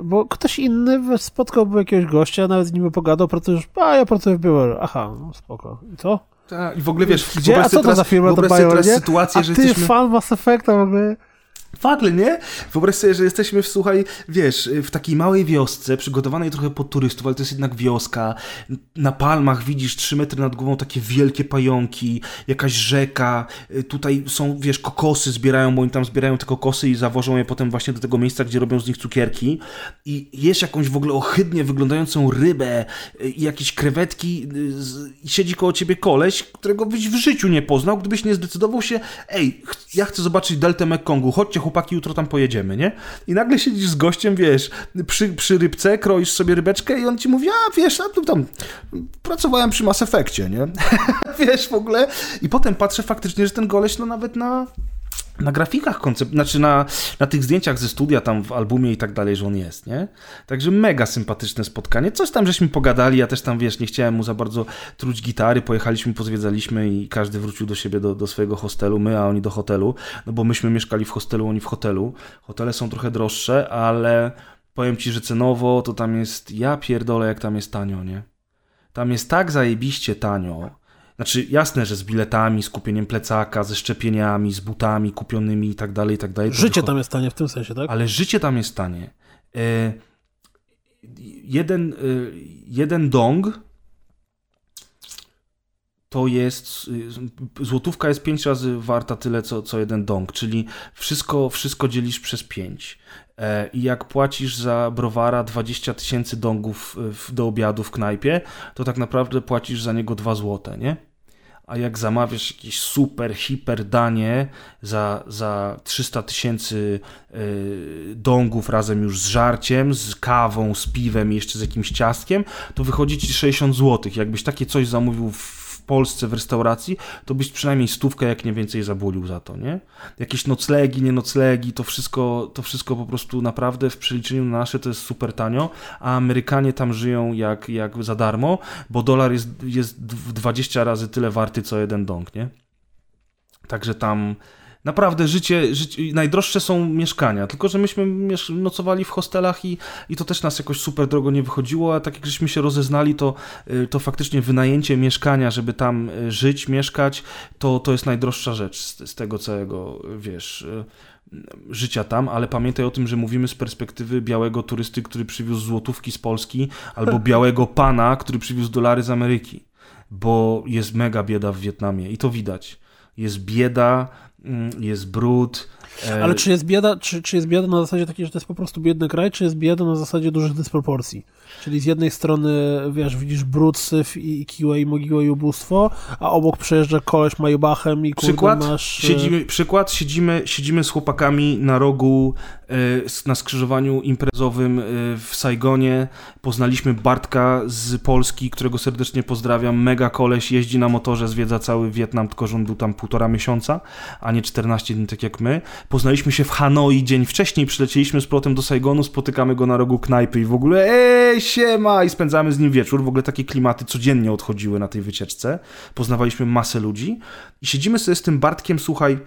[SPEAKER 1] bo ktoś inny spotkałby jakiegoś gościa, nawet z nim pogadał, pracujesz, a ja pracuję w Białorze. Aha, no spoko. I co?
[SPEAKER 2] Tak, i w ogóle wiesz,
[SPEAKER 1] gdzie, a co to
[SPEAKER 2] teraz,
[SPEAKER 1] za firma to
[SPEAKER 2] Bioware, sytuację,
[SPEAKER 1] a
[SPEAKER 2] że
[SPEAKER 1] ty
[SPEAKER 2] jesteśmy...
[SPEAKER 1] fan Mass Effecta w ogóle.
[SPEAKER 2] Fakle, nie? Wyobraź sobie, że jesteśmy, w, słuchaj, wiesz, w takiej małej wiosce, przygotowanej trochę pod turystów, ale to jest jednak wioska. Na palmach widzisz trzy metry nad głową takie wielkie pająki, jakaś rzeka. Tutaj są, wiesz, kokosy zbierają, bo oni tam zbierają te kokosy i zawożą je potem właśnie do tego miejsca, gdzie robią z nich cukierki. I jesz jakąś w ogóle ohydnie wyglądającą rybę i jakieś krewetki i siedzi koło ciebie koleś, którego byś w życiu nie poznał, gdybyś nie zdecydował się, ej, ja chcę zobaczyć Deltę Mekkongu, chodźcie chłopaki, jutro tam pojedziemy, nie? I nagle siedzisz z gościem, wiesz, przy, przy rybce, kroisz sobie rybeczkę i on ci mówi, a wiesz, a tu tam pracowałem przy Mass Effectie, nie? wiesz, w ogóle. I potem patrzę faktycznie, że ten goleś, no nawet na na grafikach koncept, znaczy na, na tych zdjęciach ze studia tam w albumie i tak dalej, że on jest, nie? Także mega sympatyczne spotkanie. Coś tam żeśmy pogadali, ja też tam, wiesz, nie chciałem mu za bardzo truć gitary, pojechaliśmy, pozwiedzaliśmy i każdy wrócił do siebie, do, do swojego hostelu, my, a oni do hotelu, no bo myśmy mieszkali w hostelu, oni w hotelu. Hotele są trochę droższe, ale powiem ci, że cenowo to tam jest, ja pierdolę, jak tam jest tanio, nie? Tam jest tak zajebiście tanio, znaczy, jasne, że z biletami, z kupieniem plecaka, ze szczepieniami, z butami kupionymi i tak dalej, i tak dalej.
[SPEAKER 1] Życie tam jest tanie w tym sensie, tak?
[SPEAKER 2] Ale życie tam jest tanie. E, jeden, e, jeden dong to jest, e, złotówka jest pięć razy warta tyle, co, co jeden dong, czyli wszystko, wszystko dzielisz przez pięć. E, I jak płacisz za browara 20 tysięcy dongów do obiadu w knajpie, to tak naprawdę płacisz za niego 2 złote, nie? A jak zamawiasz jakieś super, hiper danie za, za 300 tysięcy yy, dongów razem już z żarciem, z kawą, z piwem i jeszcze z jakimś ciastkiem, to wychodzi ci 60 zł. Jakbyś takie coś zamówił w Polsce w restauracji, to byś przynajmniej stówkę, jak nie więcej, zabulił za to, nie? Jakieś noclegi, nie noclegi, to wszystko, to wszystko po prostu naprawdę w przeliczeniu na nasze to jest super tanio, a Amerykanie tam żyją jak, jak za darmo, bo dolar jest, jest 20 razy tyle warty, co jeden dong, nie? Także tam naprawdę życie, życie, najdroższe są mieszkania, tylko że myśmy nocowali w hostelach i, i to też nas jakoś super drogo nie wychodziło, a tak jak żeśmy się rozeznali, to, y, to faktycznie wynajęcie mieszkania, żeby tam y, żyć, mieszkać, to, to jest najdroższa rzecz z, z tego całego, wiesz y, życia tam, ale pamiętaj o tym, że mówimy z perspektywy białego turysty, który przywiózł złotówki z Polski, albo białego pana, który przywiózł dolary z Ameryki, bo jest mega bieda w Wietnamie i to widać. Jest bieda, jest brud.
[SPEAKER 1] E, Ale czy jest bieda, czy, czy jest bieda na zasadzie takiej, że to jest po prostu biedny kraj, czy jest bieda na zasadzie dużych dysproporcji? Czyli z jednej strony, wiesz, widzisz brud, syf i, i kiłę i mogiłę i ubóstwo, a obok przejeżdża koleś majubachem i kurde
[SPEAKER 2] przykład,
[SPEAKER 1] masz...
[SPEAKER 2] E, siedzimy, przykład, siedzimy, siedzimy z chłopakami na rogu e, na skrzyżowaniu imprezowym w Saigonie. Poznaliśmy Bartka z Polski, którego serdecznie pozdrawiam. Mega koleś, jeździ na motorze, zwiedza cały Wietnam, tylko że on był tam półtora miesiąca, a nie 14 dni, tak jak my. Poznaliśmy się w Hanoi dzień wcześniej, przylecieliśmy z plotem do Saigonu, spotykamy go na rogu knajpy i w ogóle ej, siema! I spędzamy z nim wieczór. W ogóle takie klimaty codziennie odchodziły na tej wycieczce. Poznawaliśmy masę ludzi i siedzimy sobie z tym Bartkiem, słuchaj,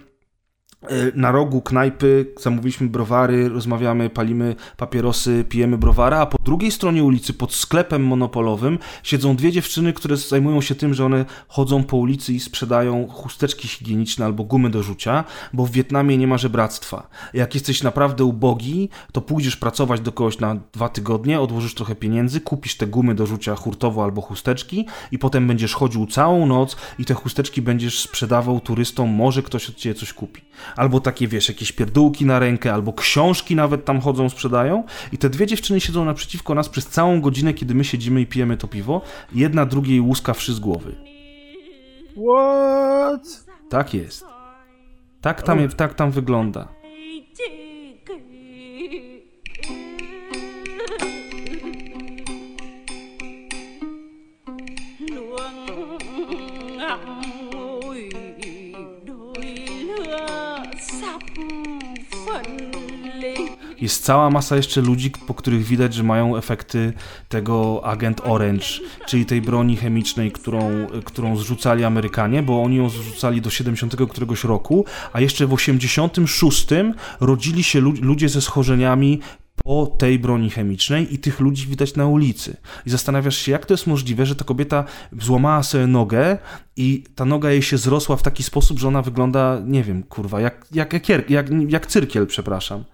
[SPEAKER 2] na rogu knajpy, zamówiliśmy browary, rozmawiamy, palimy papierosy, pijemy browara, a po drugiej stronie ulicy, pod sklepem monopolowym, siedzą dwie dziewczyny, które zajmują się tym, że one chodzą po ulicy i sprzedają chusteczki higieniczne albo gumy do rzucia, bo w Wietnamie nie ma żebractwa. Jak jesteś naprawdę ubogi, to pójdziesz pracować do kogoś na dwa tygodnie, odłożysz trochę pieniędzy, kupisz te gumy do rzucia hurtowo albo chusteczki i potem będziesz chodził całą noc i te chusteczki będziesz sprzedawał turystom, może ktoś od ciebie coś kupi albo takie, wiesz, jakieś pierdółki na rękę, albo książki nawet tam chodzą, sprzedają i te dwie dziewczyny siedzą naprzeciwko nas przez całą godzinę, kiedy my siedzimy i pijemy to piwo, jedna drugiej łuska wszy z głowy.
[SPEAKER 1] What?
[SPEAKER 2] Tak jest. Tak tam, tak tam wygląda. Jest cała masa jeszcze ludzi, po których widać, że mają efekty tego Agent Orange, czyli tej broni chemicznej, którą, którą zrzucali Amerykanie, bo oni ją zrzucali do 70 któregoś roku, a jeszcze w 86 rodzili się ludzie ze schorzeniami po tej broni chemicznej i tych ludzi widać na ulicy. I zastanawiasz się, jak to jest możliwe, że ta kobieta złamała sobie nogę i ta noga jej się zrosła w taki sposób, że ona wygląda, nie wiem, kurwa, jak, jak, jak, jak, jak cyrkiel, przepraszam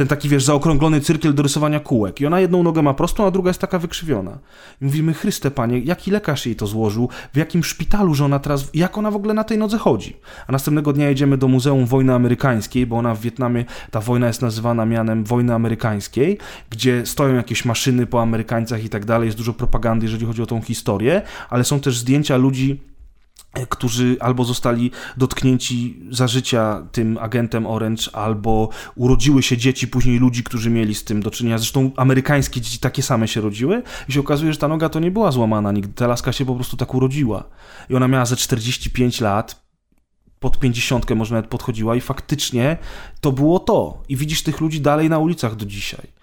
[SPEAKER 2] ten taki, wiesz, zaokrąglony cyrkiel do rysowania kółek. I ona jedną nogę ma prostą, a druga jest taka wykrzywiona. I mówimy, Chryste Panie, jaki lekarz jej to złożył, w jakim szpitalu, że ona teraz, jak ona w ogóle na tej nodze chodzi? A następnego dnia jedziemy do Muzeum Wojny Amerykańskiej, bo ona w Wietnamie, ta wojna jest nazywana mianem Wojny Amerykańskiej, gdzie stoją jakieś maszyny po Amerykańcach i tak dalej, jest dużo propagandy, jeżeli chodzi o tą historię, ale są też zdjęcia ludzi, którzy albo zostali dotknięci za życia tym agentem Orange, albo urodziły się dzieci później ludzi, którzy mieli z tym do czynienia. Zresztą amerykańskie dzieci takie same się rodziły i się okazuje, że ta noga to nie była złamana nigdy. Ta laska się po prostu tak urodziła. I ona miała ze 45 lat, pod 50 może nawet podchodziła i faktycznie to było to. I widzisz tych ludzi dalej na ulicach do dzisiaj.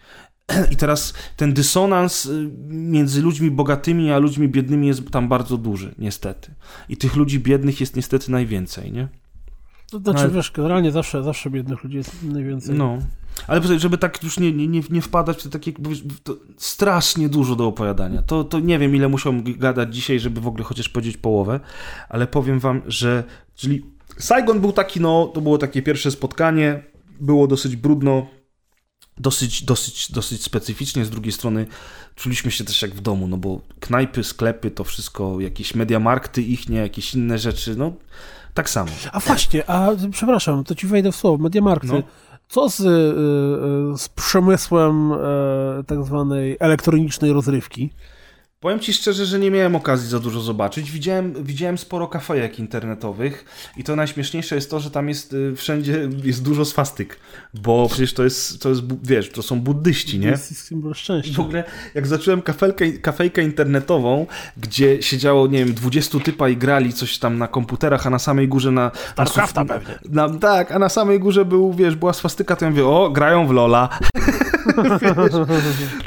[SPEAKER 2] I teraz ten dysonans y, między ludźmi bogatymi a ludźmi biednymi jest tam bardzo duży, niestety. I tych ludzi biednych jest niestety najwięcej, nie?
[SPEAKER 1] To znaczy, Ale... wiesz, generalnie zawsze, zawsze biednych ludzi jest najwięcej.
[SPEAKER 2] No. Ale żeby tak już nie, nie, nie wpadać w te takie, strasznie dużo do opowiadania. To, to nie wiem, ile musiałem gadać dzisiaj, żeby w ogóle chociaż powiedzieć połowę, ale powiem wam, że, czyli Saigon był taki, no, to było takie pierwsze spotkanie, było dosyć brudno, dosyć, dosyć, dosyć specyficznie. Z drugiej strony czuliśmy się też jak w domu, no bo knajpy, sklepy, to wszystko, jakieś mediamarkty ich, nie, jakieś inne rzeczy, no tak samo.
[SPEAKER 1] A właśnie, a przepraszam, to ci wejdę w słowo, mediamarkty. No. Co z, y, y, z przemysłem e, tak zwanej elektronicznej rozrywki?
[SPEAKER 2] Powiem Ci szczerze, że nie miałem okazji za dużo zobaczyć. Widziałem, widziałem sporo kafejek internetowych i to najśmieszniejsze jest to, że tam jest y, wszędzie jest dużo swastyk, bo przecież to jest, to jest wiesz, to są buddyści, nie?
[SPEAKER 1] Jest symbol szczęścia.
[SPEAKER 2] W ogóle jak zacząłem kafelkę, kafejkę internetową, gdzie siedziało, nie wiem, 20 typa i grali coś tam na komputerach, a na samej górze na...
[SPEAKER 1] Starcrafta pewnie.
[SPEAKER 2] Na, tak, a na samej górze był, wiesz, była swastyka, to ja mówię, o, grają w Lola.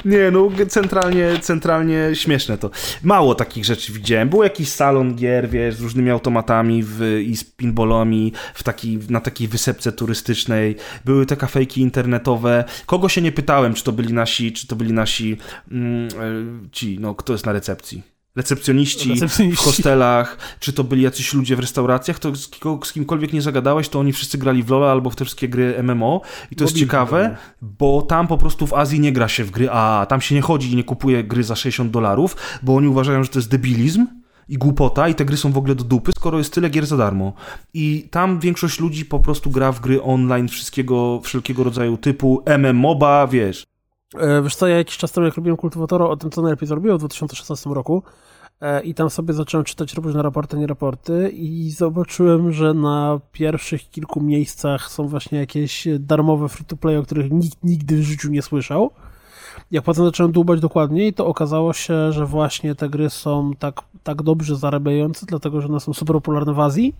[SPEAKER 2] Nie, no centralnie, centralnie śmieszne to. Mało takich rzeczy widziałem. Był jakiś salon gier, wiesz, z różnymi automatami w, i z pinballami w taki, na takiej wysepce turystycznej. Były te kafejki internetowe. Kogo się nie pytałem, czy to byli nasi, czy to byli nasi mm, e, ci, no kto jest na recepcji? Recepcjoniści, recepcjoniści, w hostelach, czy to byli jacyś ludzie w restauracjach, to z, z, kimkolwiek nie zagadałeś, to oni wszyscy grali w LoL albo w te wszystkie gry MMO i to jest ciekawe, bo tam po prostu w Azji nie gra się w gry, a tam się nie chodzi i nie kupuje gry za 60 dolarów, bo oni uważają, że to jest debilizm, i głupota i te gry są w ogóle do dupy, skoro jest tyle gier za darmo. I tam większość ludzi po prostu gra w gry online wszystkiego, wszelkiego rodzaju typu MMOBA, wiesz.
[SPEAKER 1] E, wiesz co, ja jakiś czas temu, jak robiłem Kultywatora o tym, co najlepiej zrobiło w 2016 roku e, i tam sobie zacząłem czytać różne raporty, nie raporty i zobaczyłem, że na pierwszych kilku miejscach są właśnie jakieś darmowe free-to-play, o których nikt nigdy w życiu nie słyszał. Jak potem zacząłem dłubać dokładniej, to okazało się, że właśnie te gry są tak, tak dobrze zarabiające, dlatego że one są super popularne w Azji,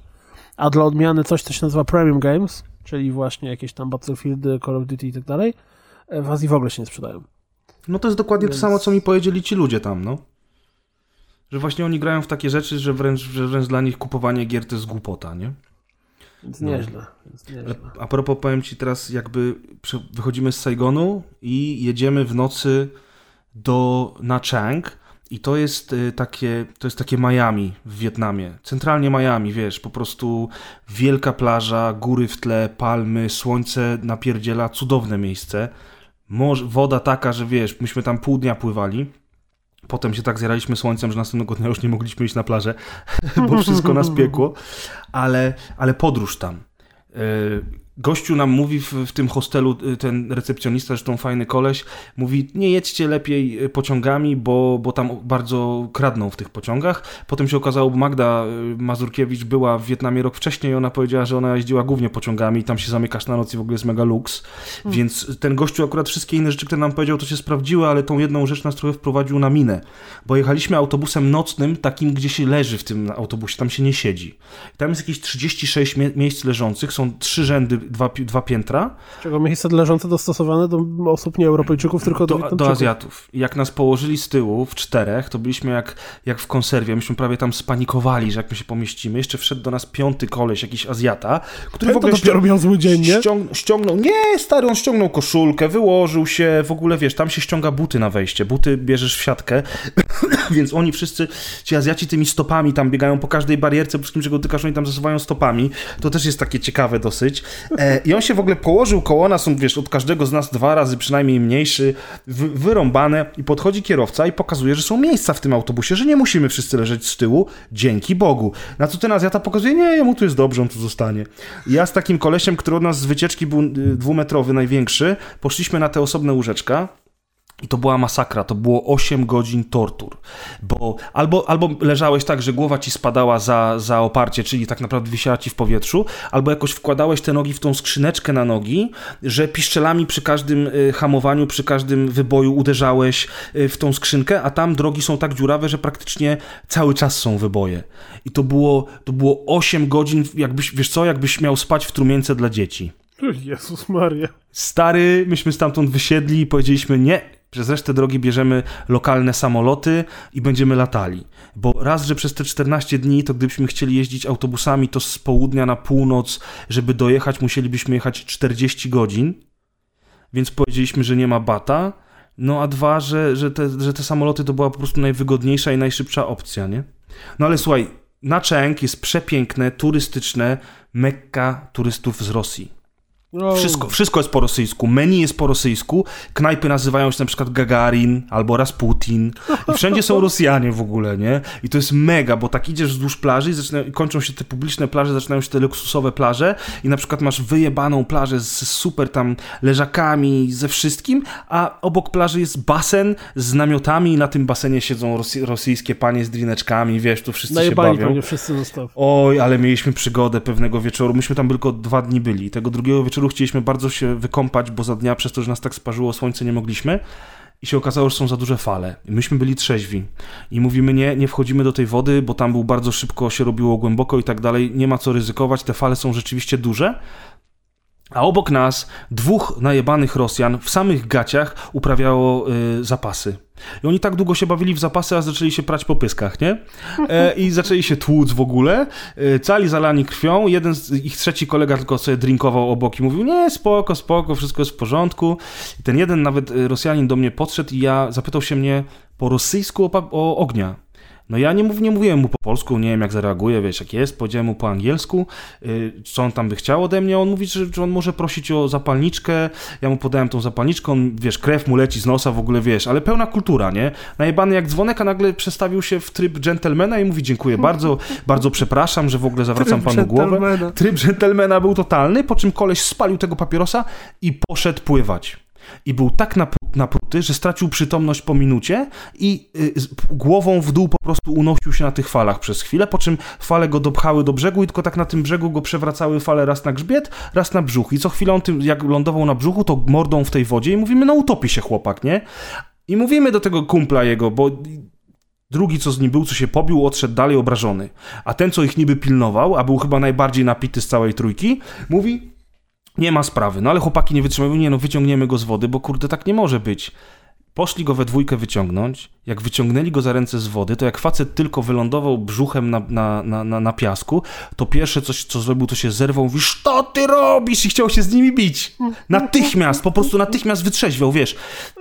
[SPEAKER 1] a dla odmiany coś, co się nazywa Premium Games, czyli właśnie jakieś tam Battlefield, Call of Duty i tak dalej, w Azji w ogóle się nie sprzedają.
[SPEAKER 2] No to jest dokładnie Więc... to samo, co mi powiedzieli ci ludzie tam, no. Że właśnie oni grają w takie rzeczy, że wręcz, że wręcz dla nich kupowanie gier to jest głupota, nie?
[SPEAKER 1] Więc no. nieźle. Więc nieźle.
[SPEAKER 2] A propos powiem ci teraz, jakby wychodzimy z Saigonu i jedziemy w nocy do na Chang i to jest y, takie, to jest takie Miami w Wietnamie. Centralnie Miami, wiesz, po prostu wielka plaża, góry w tle, palmy, słońce napierdziela, cudowne miejsce. Morz, woda taka, że wiesz, myśmy tam pół dnia pływali. Potem się tak zjaraliśmy słońcem, że następnego dnia już nie mogliśmy iść na plażę, bo wszystko nas piekło. Ale, ale podróż tam. Gościu nam mówi w, w, tym hostelu, y, ten recepcjonista, zresztą fajny koleś, mówi nie jedźcie lepiej y, pociągami, bo, bo tam bardzo kradną w tych pociągach. Potem się okazało, Magda y, Mazurkiewicz była w Wietnamie rok wcześniej i ona powiedziała, że ona jeździła głównie pociągami i tam się zamykasz na noc i w ogóle jest mega luks. Hmm. Więc ten gościu akurat wszystkie inne rzeczy, które nam powiedział, to się sprawdziły, ale tą jedną rzecz nas trochę wprowadził na minę. Bo jechaliśmy autobusem nocnym, takim, gdzie się leży w tym autobusie, tam się nie siedzi. Tam jest jakieś 36 mie miejsc leżących, są trzy rzędy dwa, dwa piętra.
[SPEAKER 1] Czego miejsca leżące dostosowane do osób nie Europejczyków, tylko do
[SPEAKER 2] Do, do Azjatów. Jak nas położyli z tyłu w czterech, to byliśmy jak, jak w konserwie. Myśmy prawie tam spanikowali, że jak my się pomieścimy. Jeszcze wszedł do nas piąty koleś, jakiś Azjata, który Ten w ogóle...
[SPEAKER 1] To miał zły dzień, nie?
[SPEAKER 2] Ściąg, ściągnął... Nie, stary, on ściągnął koszulkę, wyłożył się, w ogóle, wiesz, tam się ściąga buty na wejście. Buty bierzesz w siatkę, więc oni wszyscy, ci Azjaci tymi stopami tam biegają po każdej barierce, po wszystkim, czego tykasz, oni tam zasuwają stopami. To też jest takie ciekawe dosyć. E, I on się w ogóle położył koło nas, on wiesz, od każdego z nas dwa razy przynajmniej mniejszy, wyrąbane i podchodzi kierowca i pokazuje, że są miejsca w tym autobusie, że nie musimy wszyscy leżeć z tyłu, dzięki Bogu. Na co ten Azjata pokazuje, nie, jemu tu jest dobrze, on tu zostanie. I ja z takim kolesiem, który od nas z wycieczki był y, dwumetrowy, największy, poszliśmy na te osobne łóżeczka, i to była masakra, to było 8 godzin tortur, bo albo, albo leżałeś tak, że głowa ci spadała za, za oparcie, czyli tak naprawdę wisiała ci w powietrzu, albo jakoś wkładałeś te nogi w tą skrzyneczkę na nogi, że piszczelami przy każdym y, hamowaniu, przy każdym wyboju uderzałeś y, w tą skrzynkę, a tam drogi są tak dziurawe, że praktycznie cały czas są wyboje. I to było, to było 8 godzin, jakbyś, wiesz co, jakbyś miał spać w trumience dla dzieci.
[SPEAKER 1] Jezus Maria.
[SPEAKER 2] Stary, myśmy stamtąd wysiedli i powiedzieliśmy nie, przez resztę drogi bierzemy lokalne samoloty i będziemy latali. Bo raz, że przez te 14 dni, to gdybyśmy chcieli jeździć autobusami, to z południa na północ, żeby dojechać, musielibyśmy jechać 40 godzin. Więc powiedzieliśmy, że nie ma bata. No a dwa, że, że, te, że te samoloty to była po prostu najwygodniejsza i najszybsza opcja, nie? No ale słuchaj, na Cheng jest przepiękne, turystyczne mekka turystów z Rosji. No. Wszystko, wszystko jest po rosyjsku, menu jest po rosyjsku, knajpy nazywają się na przykład Gagarin albo Rasputin i wszędzie są Rosjanie w ogóle, nie? I to jest mega, bo tak idziesz wzdłuż plaży i, zaczyna, kończą się te publiczne plaże, zaczynają się te luksusowe plaże i na przykład masz wyjebaną plażę z super tam leżakami, ze wszystkim, a obok plaży jest basen z namiotami i na tym basenie siedzą rosy, rosyjskie panie z drineczkami, wiesz, tu wszyscy Najebali się bawią.
[SPEAKER 1] wszyscy zostaw.
[SPEAKER 2] Oj, ale mieliśmy przygodę pewnego wieczoru, myśmy tam tylko dwa dni byli, tego drugiego wieczoru chcieliśmy bardzo się wykąpać, bo za dnia przez to, że nas tak sparzyło słońce, nie mogliśmy. I się okazało, że są za duże fale. Myśmy byli trzeźwi. I mówimy, nie, nie wchodzimy do tej wody, bo tam był bardzo szybko, się robiło głęboko i tak dalej. Nie ma co ryzykować, te fale są rzeczywiście duże. A obok nas dwóch najebanych Rosjan w samych gaciach uprawiało y, zapasy. I oni tak długo się bawili w zapasy, a zaczęli się prać po pyskach, nie? E, I zaczęli się tłuc w ogóle. E, cali zalani krwią. Jeden z ich trzeci kolega tylko sobie drinkował obok i mówił, nie, spoko, spoko, wszystko jest w porządku. I ten jeden nawet e, Rosjanin do mnie podszedł i ja zapytał się mnie po rosyjsku o, o ognia. No ja nie, mów, nie mówiłem mu po polsku, nie wiem jak zareaguje, wiesz jak jest, powiedziałem mu po angielsku, yy, co on tam by chciał ode mnie, on mówi, że, że, on może prosić o zapalniczkę, ja mu podałem tą zapalniczkę, on, wiesz, krew mu leci z nosa w ogóle, wiesz, ale pełna kultura, nie? Najebany jak dzwonek, a nagle przestawił się w tryb dżentelmena i mówi dziękuję bardzo, bardzo przepraszam, że w ogóle zawracam tryb panu głowę. Tryb dżentelmena był totalny, po czym koleś spalił tego papierosa i poszedł pływać. I był tak napruty, że stracił przytomność po minucie i y, głową w dół po prostu unosił się na tych falach przez chwilę, po czym fale go dopchały do brzegu i tylko tak na tym brzegu go przewracały fale raz na grzbiet, raz na brzuch i co chwilę on tym, jak lądował na brzuchu, to mordą w tej wodzie i mówimy, no utopi się chłopak, nie? I mówimy do tego kumpla jego, bo Drugi, co z nim był, co się pobił, odszedł dalej obrażony. A ten, co ich niby pilnował, a był chyba najbardziej napity z całej trójki, mówi: nie ma sprawy. No ale chłopaki nie wytrzymają, nie no, wyciągniemy go z wody, bo kurde, tak nie może być. Poszli go we dwójkę wyciągnąć. Jak wyciągnęli go za ręce z wody, to jak facet tylko wylądował brzuchem na, na, na, na, na piasku, to pierwsze coś, co zrobił, to się zerwał, mówi, co ty robisz? I chciał się z nimi bić. Natychmiast, po prostu natychmiast wytrzeźwiał, wiesz.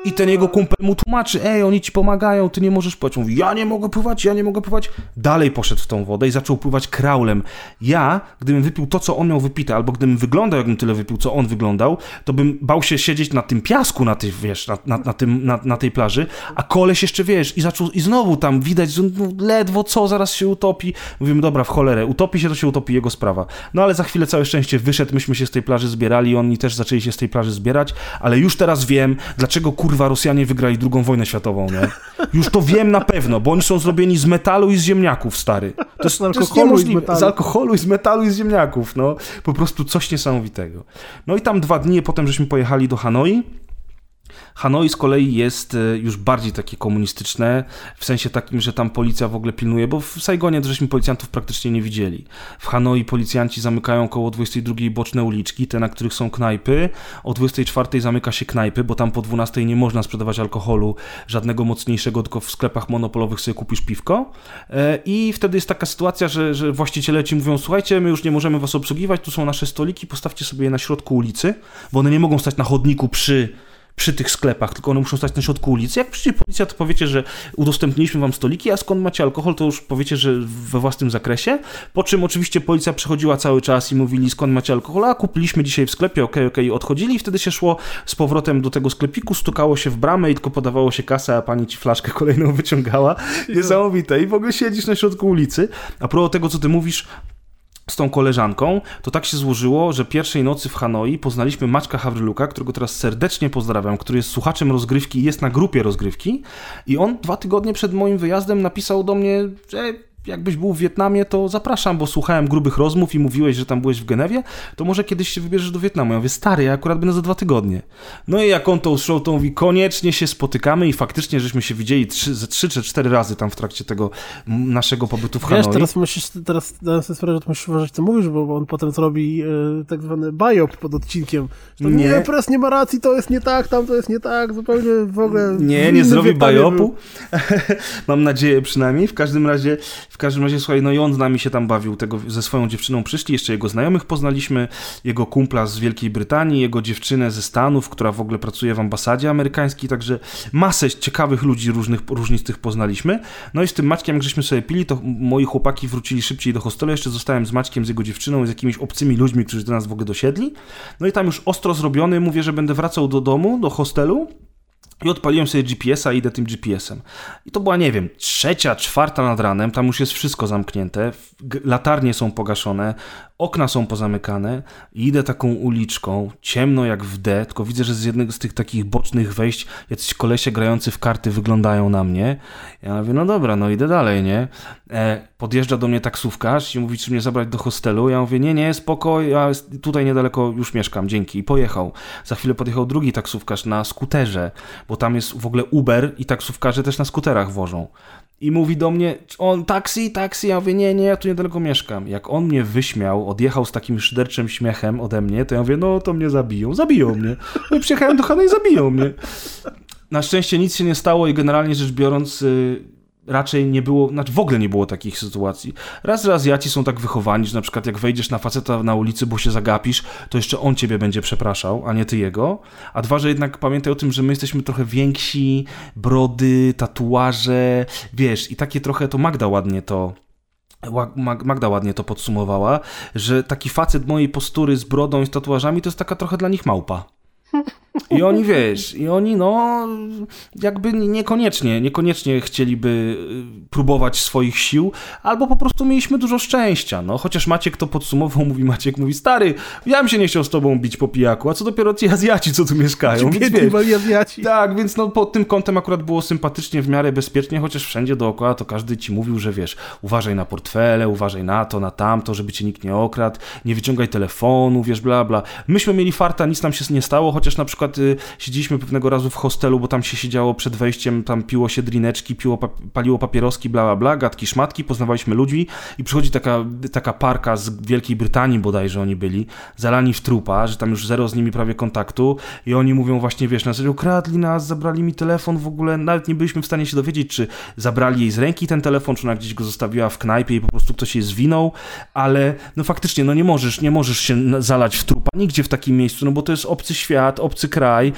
[SPEAKER 2] I ten jego kumpel mu tłumaczy, ej, oni ci pomagają, ty nie możesz pływać. Mówi, ja nie mogę pływać, ja nie mogę pływać. Dalej poszedł w tą wodę i zaczął pływać kraulem. Ja, gdybym wypił to, co on miał wypite, albo gdybym wyglądał, jakbym tyle wypił, co on wyglądał, to bym bał się siedzieć na tym piasku, na, tych, wiesz, na, na, na tym, na, na tej plaży, a koleś jeszcze, wie wiesz, i zaczął, i znowu tam widać, że no, ledwo co, zaraz się utopi. Mówimy, dobra, w cholerę, utopi się, to się utopi jego sprawa. No ale za chwilę całe szczęście wyszedł, myśmy się z tej plaży zbierali, oni też zaczęli się z tej plaży zbierać, ale już teraz wiem, dlaczego kurwa Rosjanie wygrali drugą wojnę światową, nie? Już to wiem na pewno, bo oni są zrobieni z metalu i z ziemniaków, stary. To jest,
[SPEAKER 1] Z alkoholu
[SPEAKER 2] to jest
[SPEAKER 1] i z.
[SPEAKER 2] Z alkoholu i z metalu i z ziemniaków, no. Po prostu coś niesamowitego. No i tam dwa dni potem, żeśmy pojechali do Hanoi. Hanoi z kolei jest e, już bardziej takie komunistyczne, w sensie takim, że tam policja w ogóle pilnuje, bo w Saigonie żeśmy policjantów praktycznie nie widzieli. W Hanoi policjanci zamykają koło 22 boczne uliczki, te na których są knajpy, o 24 zamyka się knajpy, bo tam po 12 nie można sprzedawać alkoholu żadnego mocniejszego, tylko w sklepach monopolowych sobie kupisz piwko E, i wtedy jest taka sytuacja, że, że właściciele ci mówią, słuchajcie, my już nie możemy was obsługiwać, tu są nasze stoliki, postawcie sobie je na środku ulicy, bo one nie mogą stać na chodniku przy przy tych sklepach, tylko one muszą stać na środku ulicy. Jak przyjdzie policja, to powiecie, że udostępniliśmy wam stoliki, a skąd macie alkohol, to już powiecie, że we własnym zakresie. Po czym oczywiście policja przechodziła cały czas i mówili, skąd macie alkohol, a kupiliśmy dzisiaj w sklepie, okej, okej, odchodzili i wtedy się szło z powrotem do tego sklepiku, stukało się w bramę i tylko podawało się kasę, a pani ci flaszkę kolejną wyciągała. Niesamowite. I w ogóle siedzisz na środku ulicy. A propos tego, co ty mówisz, z tą koleżanką, to tak się złożyło, że pierwszej nocy w Hanoi poznaliśmy Maćka Hawryluka, którego teraz serdecznie pozdrawiam, który jest słuchaczem rozgrywki i jest na grupie rozgrywki. I on dwa tygodnie przed moim wyjazdem napisał do mnie, że jakbyś był w Wietnamie, to zapraszam, bo słuchałem grubych rozmów i mówiłeś, że tam byłeś w Genewie, to może kiedyś się wybierzesz do Wietnamu. Ja mówię, stary, ja akurat będę za dwa tygodnie. No i jak on to usłyszał, to mówi, koniecznie się spotykamy i faktycznie, żeśmy się widzieli trzy, ze trzy czy cztery razy tam w trakcie tego naszego pobytu w Hanoi.
[SPEAKER 1] Wiesz, teraz musisz, teraz dałem sobie sprawę, że musisz uważać, co mówisz, bo on potem zrobi e, tak zwany biop pod odcinkiem. To, nie.
[SPEAKER 2] Nie.
[SPEAKER 1] nie, ma racji, to jest nie tak, tam to jest nie tak, zupełnie w ogóle...
[SPEAKER 2] Nie, nie
[SPEAKER 1] innym
[SPEAKER 2] zrobi
[SPEAKER 1] Wietnamie
[SPEAKER 2] bajopu.
[SPEAKER 1] był.
[SPEAKER 2] Mam nadzieję przynajmniej. W każdym razie, w każdym razie, słuchaj, no i on z nami się tam bawił, tego ze swoją dziewczyną przyszli, jeszcze jego znajomych poznaliśmy, jego kumpla z Wielkiej Brytanii, jego dziewczynę ze Stanów, która w ogóle pracuje w ambasadzie amerykańskiej, także masę ciekawych ludzi różnych, różnistych poznaliśmy. No i z tym Maćkiem, żeśmy sobie pili, to moi chłopaki wrócili szybciej do hostelu, jeszcze zostałem z Maćkiem, z jego dziewczyną i z jakimiś obcymi ludźmi, którzy do nas w ogóle dosiedli. No i tam już ostro zrobiony, mówię, że będę wracał do domu, do hostelu, i odpaliłem sobie GPS-a i idę tym GPS-em. I to była, nie wiem, trzecia, czwarta nad ranem, tam już jest wszystko zamknięte, latarnie są pogaszone, okna są pozamykane i idę taką uliczką, ciemno jak w D, tylko widzę, że z jednego z tych takich bocznych wejść jacyś kolesie grający w karty wyglądają na mnie. Ja mówię, no dobra, no idę dalej, nie? E, podjeżdża do mnie taksówkarz i mówi, czy mnie zabrać do hostelu. Ja mówię, nie, nie, spoko, ja tutaj niedaleko już mieszkam, dzięki. I pojechał. Za chwilę podjechał drugi taksówkarz na skuterze, bo tam jest w ogóle Uber i taksówkarze też na skuterach wożą. I mówi do mnie, on taksi, taksi, ja mówię, nie, nie, ja tu niedaleko mieszkam. Jak on mnie wyśmiał, odjechał z takim szyderczym śmiechem ode mnie, to ja mówię, no to mnie zabiją, zabiją mnie. No przyjechałem do Hanoi i zabiją mnie. Na szczęście nic się nie stało i generalnie rzecz biorąc y, raczej nie było, znaczy w ogóle nie było takich sytuacji. Raz, raz Aziaci są tak wychowani, że na przykład jak wejdziesz na faceta na ulicy, bo się zagapisz, to jeszcze on ciebie będzie przepraszał, a nie ty jego. A dwa, że jednak pamiętaj o tym, że my jesteśmy trochę więksi, brody, tatuaże, wiesz, i takie trochę to Magda ładnie to Magda ładnie to podsumowała, że taki facet mojej postury z brodą i z tatuażami to jest taka trochę dla nich małpa. I oni, wiesz, i oni, no, jakby niekoniecznie, niekoniecznie chcieliby y, próbować swoich sił, albo po prostu mieliśmy dużo szczęścia, no. Chociaż Maciek to podsumował, mówi Maciek, mówi, stary, ja bym się nie chciał z tobą bić po pijaku, a co dopiero ci Azjaci, co tu mieszkają, więc
[SPEAKER 1] Biedni mali Azjaci.
[SPEAKER 2] tak, więc no pod tym kątem akurat było sympatycznie, w miarę bezpiecznie, chociaż wszędzie dookoła to każdy ci mówił, że wiesz, uważaj na portfele, uważaj na to, na tamto, żeby cię nikt nie okradł, nie wyciągaj telefonu, wiesz, bla, bla. Myśmy mieli farta, nic nam się nie stało, chociaż na przykład siedzieliśmy pewnego razu w hostelu, bo tam się siedziało przed wejściem, tam piło się drineczki, piło, paliło papieroski, bla, bla, bla, gadki, szmatki, poznawaliśmy ludzi i przychodzi taka, taka parka z Wielkiej Brytanii bodajże oni byli, zalani w trupa, że tam już zero z nimi prawie kontaktu i oni mówią właśnie, wiesz, na serio, ukradli nas, zabrali mi telefon w ogóle, nawet nie byliśmy w stanie się dowiedzieć, czy zabrali jej z ręki ten telefon, czy ona gdzieś go zostawiła w knajpie i po prostu ktoś jej zwinął, ale no faktycznie, no nie możesz, nie możesz się zalać w trupa nigdzie w takim miejscu, no bo to jest obcy świat, obcy kraj i,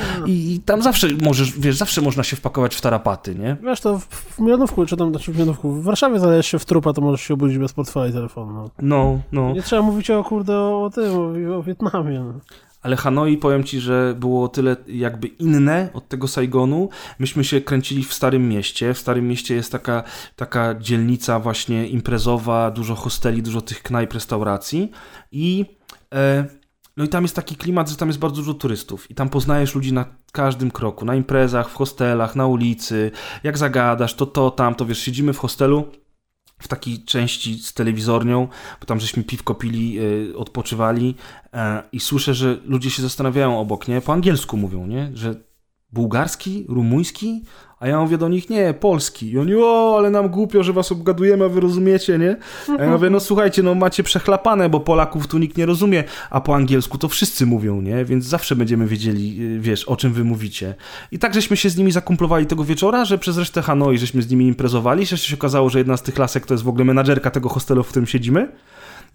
[SPEAKER 2] i tam zawsze możesz, wiesz, zawsze można się wpakować w tarapaty, nie?
[SPEAKER 1] Wiesz, to w, w Milionówku, czy tam, znaczy w Milionówku, w Warszawie zalejesz się w trupa, to możesz się obudzić bez portfela i telefonu. No.
[SPEAKER 2] No, no.
[SPEAKER 1] Nie trzeba mówić o, kurde, o, o tym, o, o Wietnamie. No.
[SPEAKER 2] ale Hanoi, powiem ci, że było tyle jakby inne od tego Saigonu. Myśmy się kręcili w Starym Mieście. W Starym Mieście jest taka, taka dzielnica właśnie imprezowa, dużo hosteli, dużo tych knajp, restauracji i... E, no i tam jest taki klimat, że tam jest bardzo dużo turystów i tam poznajesz ludzi na każdym kroku, na imprezach, w hostelach, na ulicy. Jak zagadasz, to to, tam, to wiesz, siedzimy w hostelu, w takiej części z telewizornią, bo tam żeśmy piwko pili, yy, odpoczywali yy, i słyszę, że ludzie się zastanawiają obok, nie? Po angielsku mówią, nie? Że bułgarski, rumuński, a ja mówię do nich, nie, polski. I oni, o, ale nam głupio, że was obgadujemy, a wy rozumiecie, nie? A ja mówię, no słuchajcie, no macie przechlapane, bo Polaków tu nikt nie rozumie, a po angielsku to wszyscy mówią, nie? Więc zawsze będziemy wiedzieli, y, wiesz, o czym wy mówicie. I tak żeśmy się z nimi zakumplowali tego wieczora, że przez resztę Hanoi żeśmy z nimi imprezowali. Jeszcze się okazało, że jedna z tych lasek to jest w ogóle menadżerka tego hostelu, w którym siedzimy.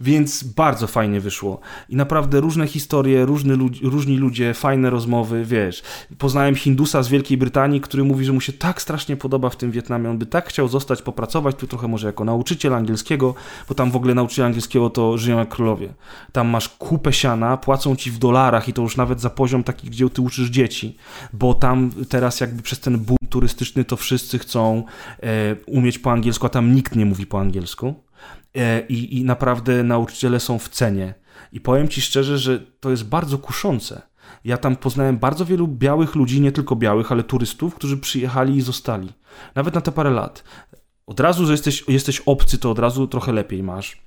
[SPEAKER 2] Więc bardzo fajnie wyszło. I naprawdę różne historie, różny różni ludzie, fajne rozmowy, wiesz. Poznałem Hindusa z Wielkiej Brytanii, który mówi, że mu się tak strasznie podoba w tym Wietnamie. On by tak chciał zostać, popracować tu trochę może jako nauczyciel angielskiego, bo tam w ogóle nauczyciel angielskiego to żyją jak królowie. Tam masz kupę siana, płacą ci w dolarach i to już nawet za poziom taki, gdzie ty uczysz dzieci, bo tam teraz jakby przez ten boom turystyczny to wszyscy chcą e, umieć po angielsku, a tam nikt nie mówi po angielsku. E, i, i naprawdę nauczyciele są w cenie. I powiem Ci szczerze, że to jest bardzo kuszące. Ja tam poznałem bardzo wielu białych ludzi, nie tylko białych, ale turystów, którzy przyjechali i zostali. Nawet na te parę lat. Od razu, że jesteś, jesteś obcy, to od razu trochę lepiej masz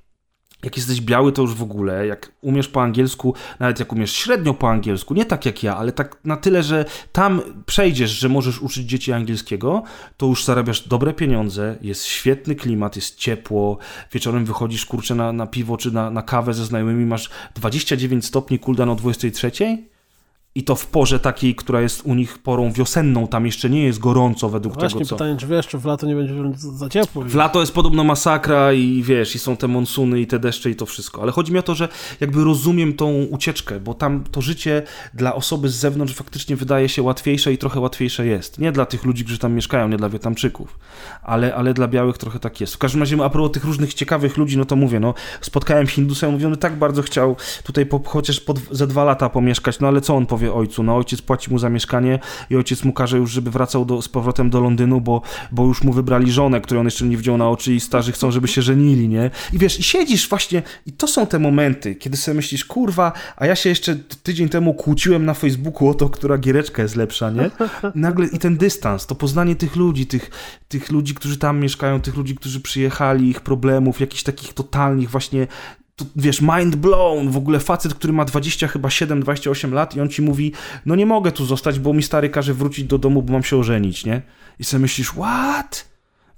[SPEAKER 2] jak jesteś biały, to już w ogóle, jak umiesz po angielsku, nawet jak umiesz średnio po angielsku, nie tak jak ja, ale tak na tyle, że tam przejdziesz, że możesz uczyć dzieci angielskiego, to już zarabiasz dobre pieniądze, jest świetny klimat, jest ciepło, wieczorem wychodzisz kurczę na, na piwo czy na, na kawę ze znajomymi, masz 29 stopni cooldown o 23 i to w porze takiej, która jest u nich porą wiosenną, tam jeszcze nie jest gorąco według
[SPEAKER 1] no Właśnie
[SPEAKER 2] tego,
[SPEAKER 1] co... pytanie, czy wiesz, czy w lato nie będzie za ciepło?
[SPEAKER 2] W lato jest podobno masakra i wiesz, i są te monsuny i te deszcze i to wszystko, ale chodzi mi o to, że jakby rozumiem tą ucieczkę, bo tam to życie dla osoby z zewnątrz faktycznie wydaje się łatwiejsze i trochę łatwiejsze jest. Nie dla tych ludzi, którzy tam mieszkają, nie dla Wietnamczyków, ale, ale dla białych trochę tak jest. W każdym razie, a propos tych różnych ciekawych ludzi, no to mówię, no spotkałem Hindusa i mówię, on tak bardzo chciał tutaj po, chociaż po, ze dwa lata pomieszkać, no ale co on powie ojcu. No ojciec płaci mu za mieszkanie i ojciec mu każe już, żeby wracał do, z powrotem do Londynu, bo, bo już mu wybrali żonę, której on jeszcze nie widział na oczy i starzy chcą, żeby się żenili, nie? I wiesz, i siedzisz właśnie i to są te momenty, kiedy sobie myślisz, kurwa, a ja się jeszcze tydzień temu kłóciłem na Facebooku o to, która giereczka jest lepsza, nie? Nagle i ten dystans, to poznanie tych ludzi, tych, tych ludzi, którzy tam mieszkają, tych ludzi, którzy przyjechali, ich problemów, jakichś takich totalnych właśnie to, wiesz, mind blown, w ogóle facet, który ma 20 chyba 7, 28 lat i on ci mówi, no nie mogę tu zostać, bo mi stary każe wrócić do domu, bo mam się ożenić, nie? I sobie myślisz, what?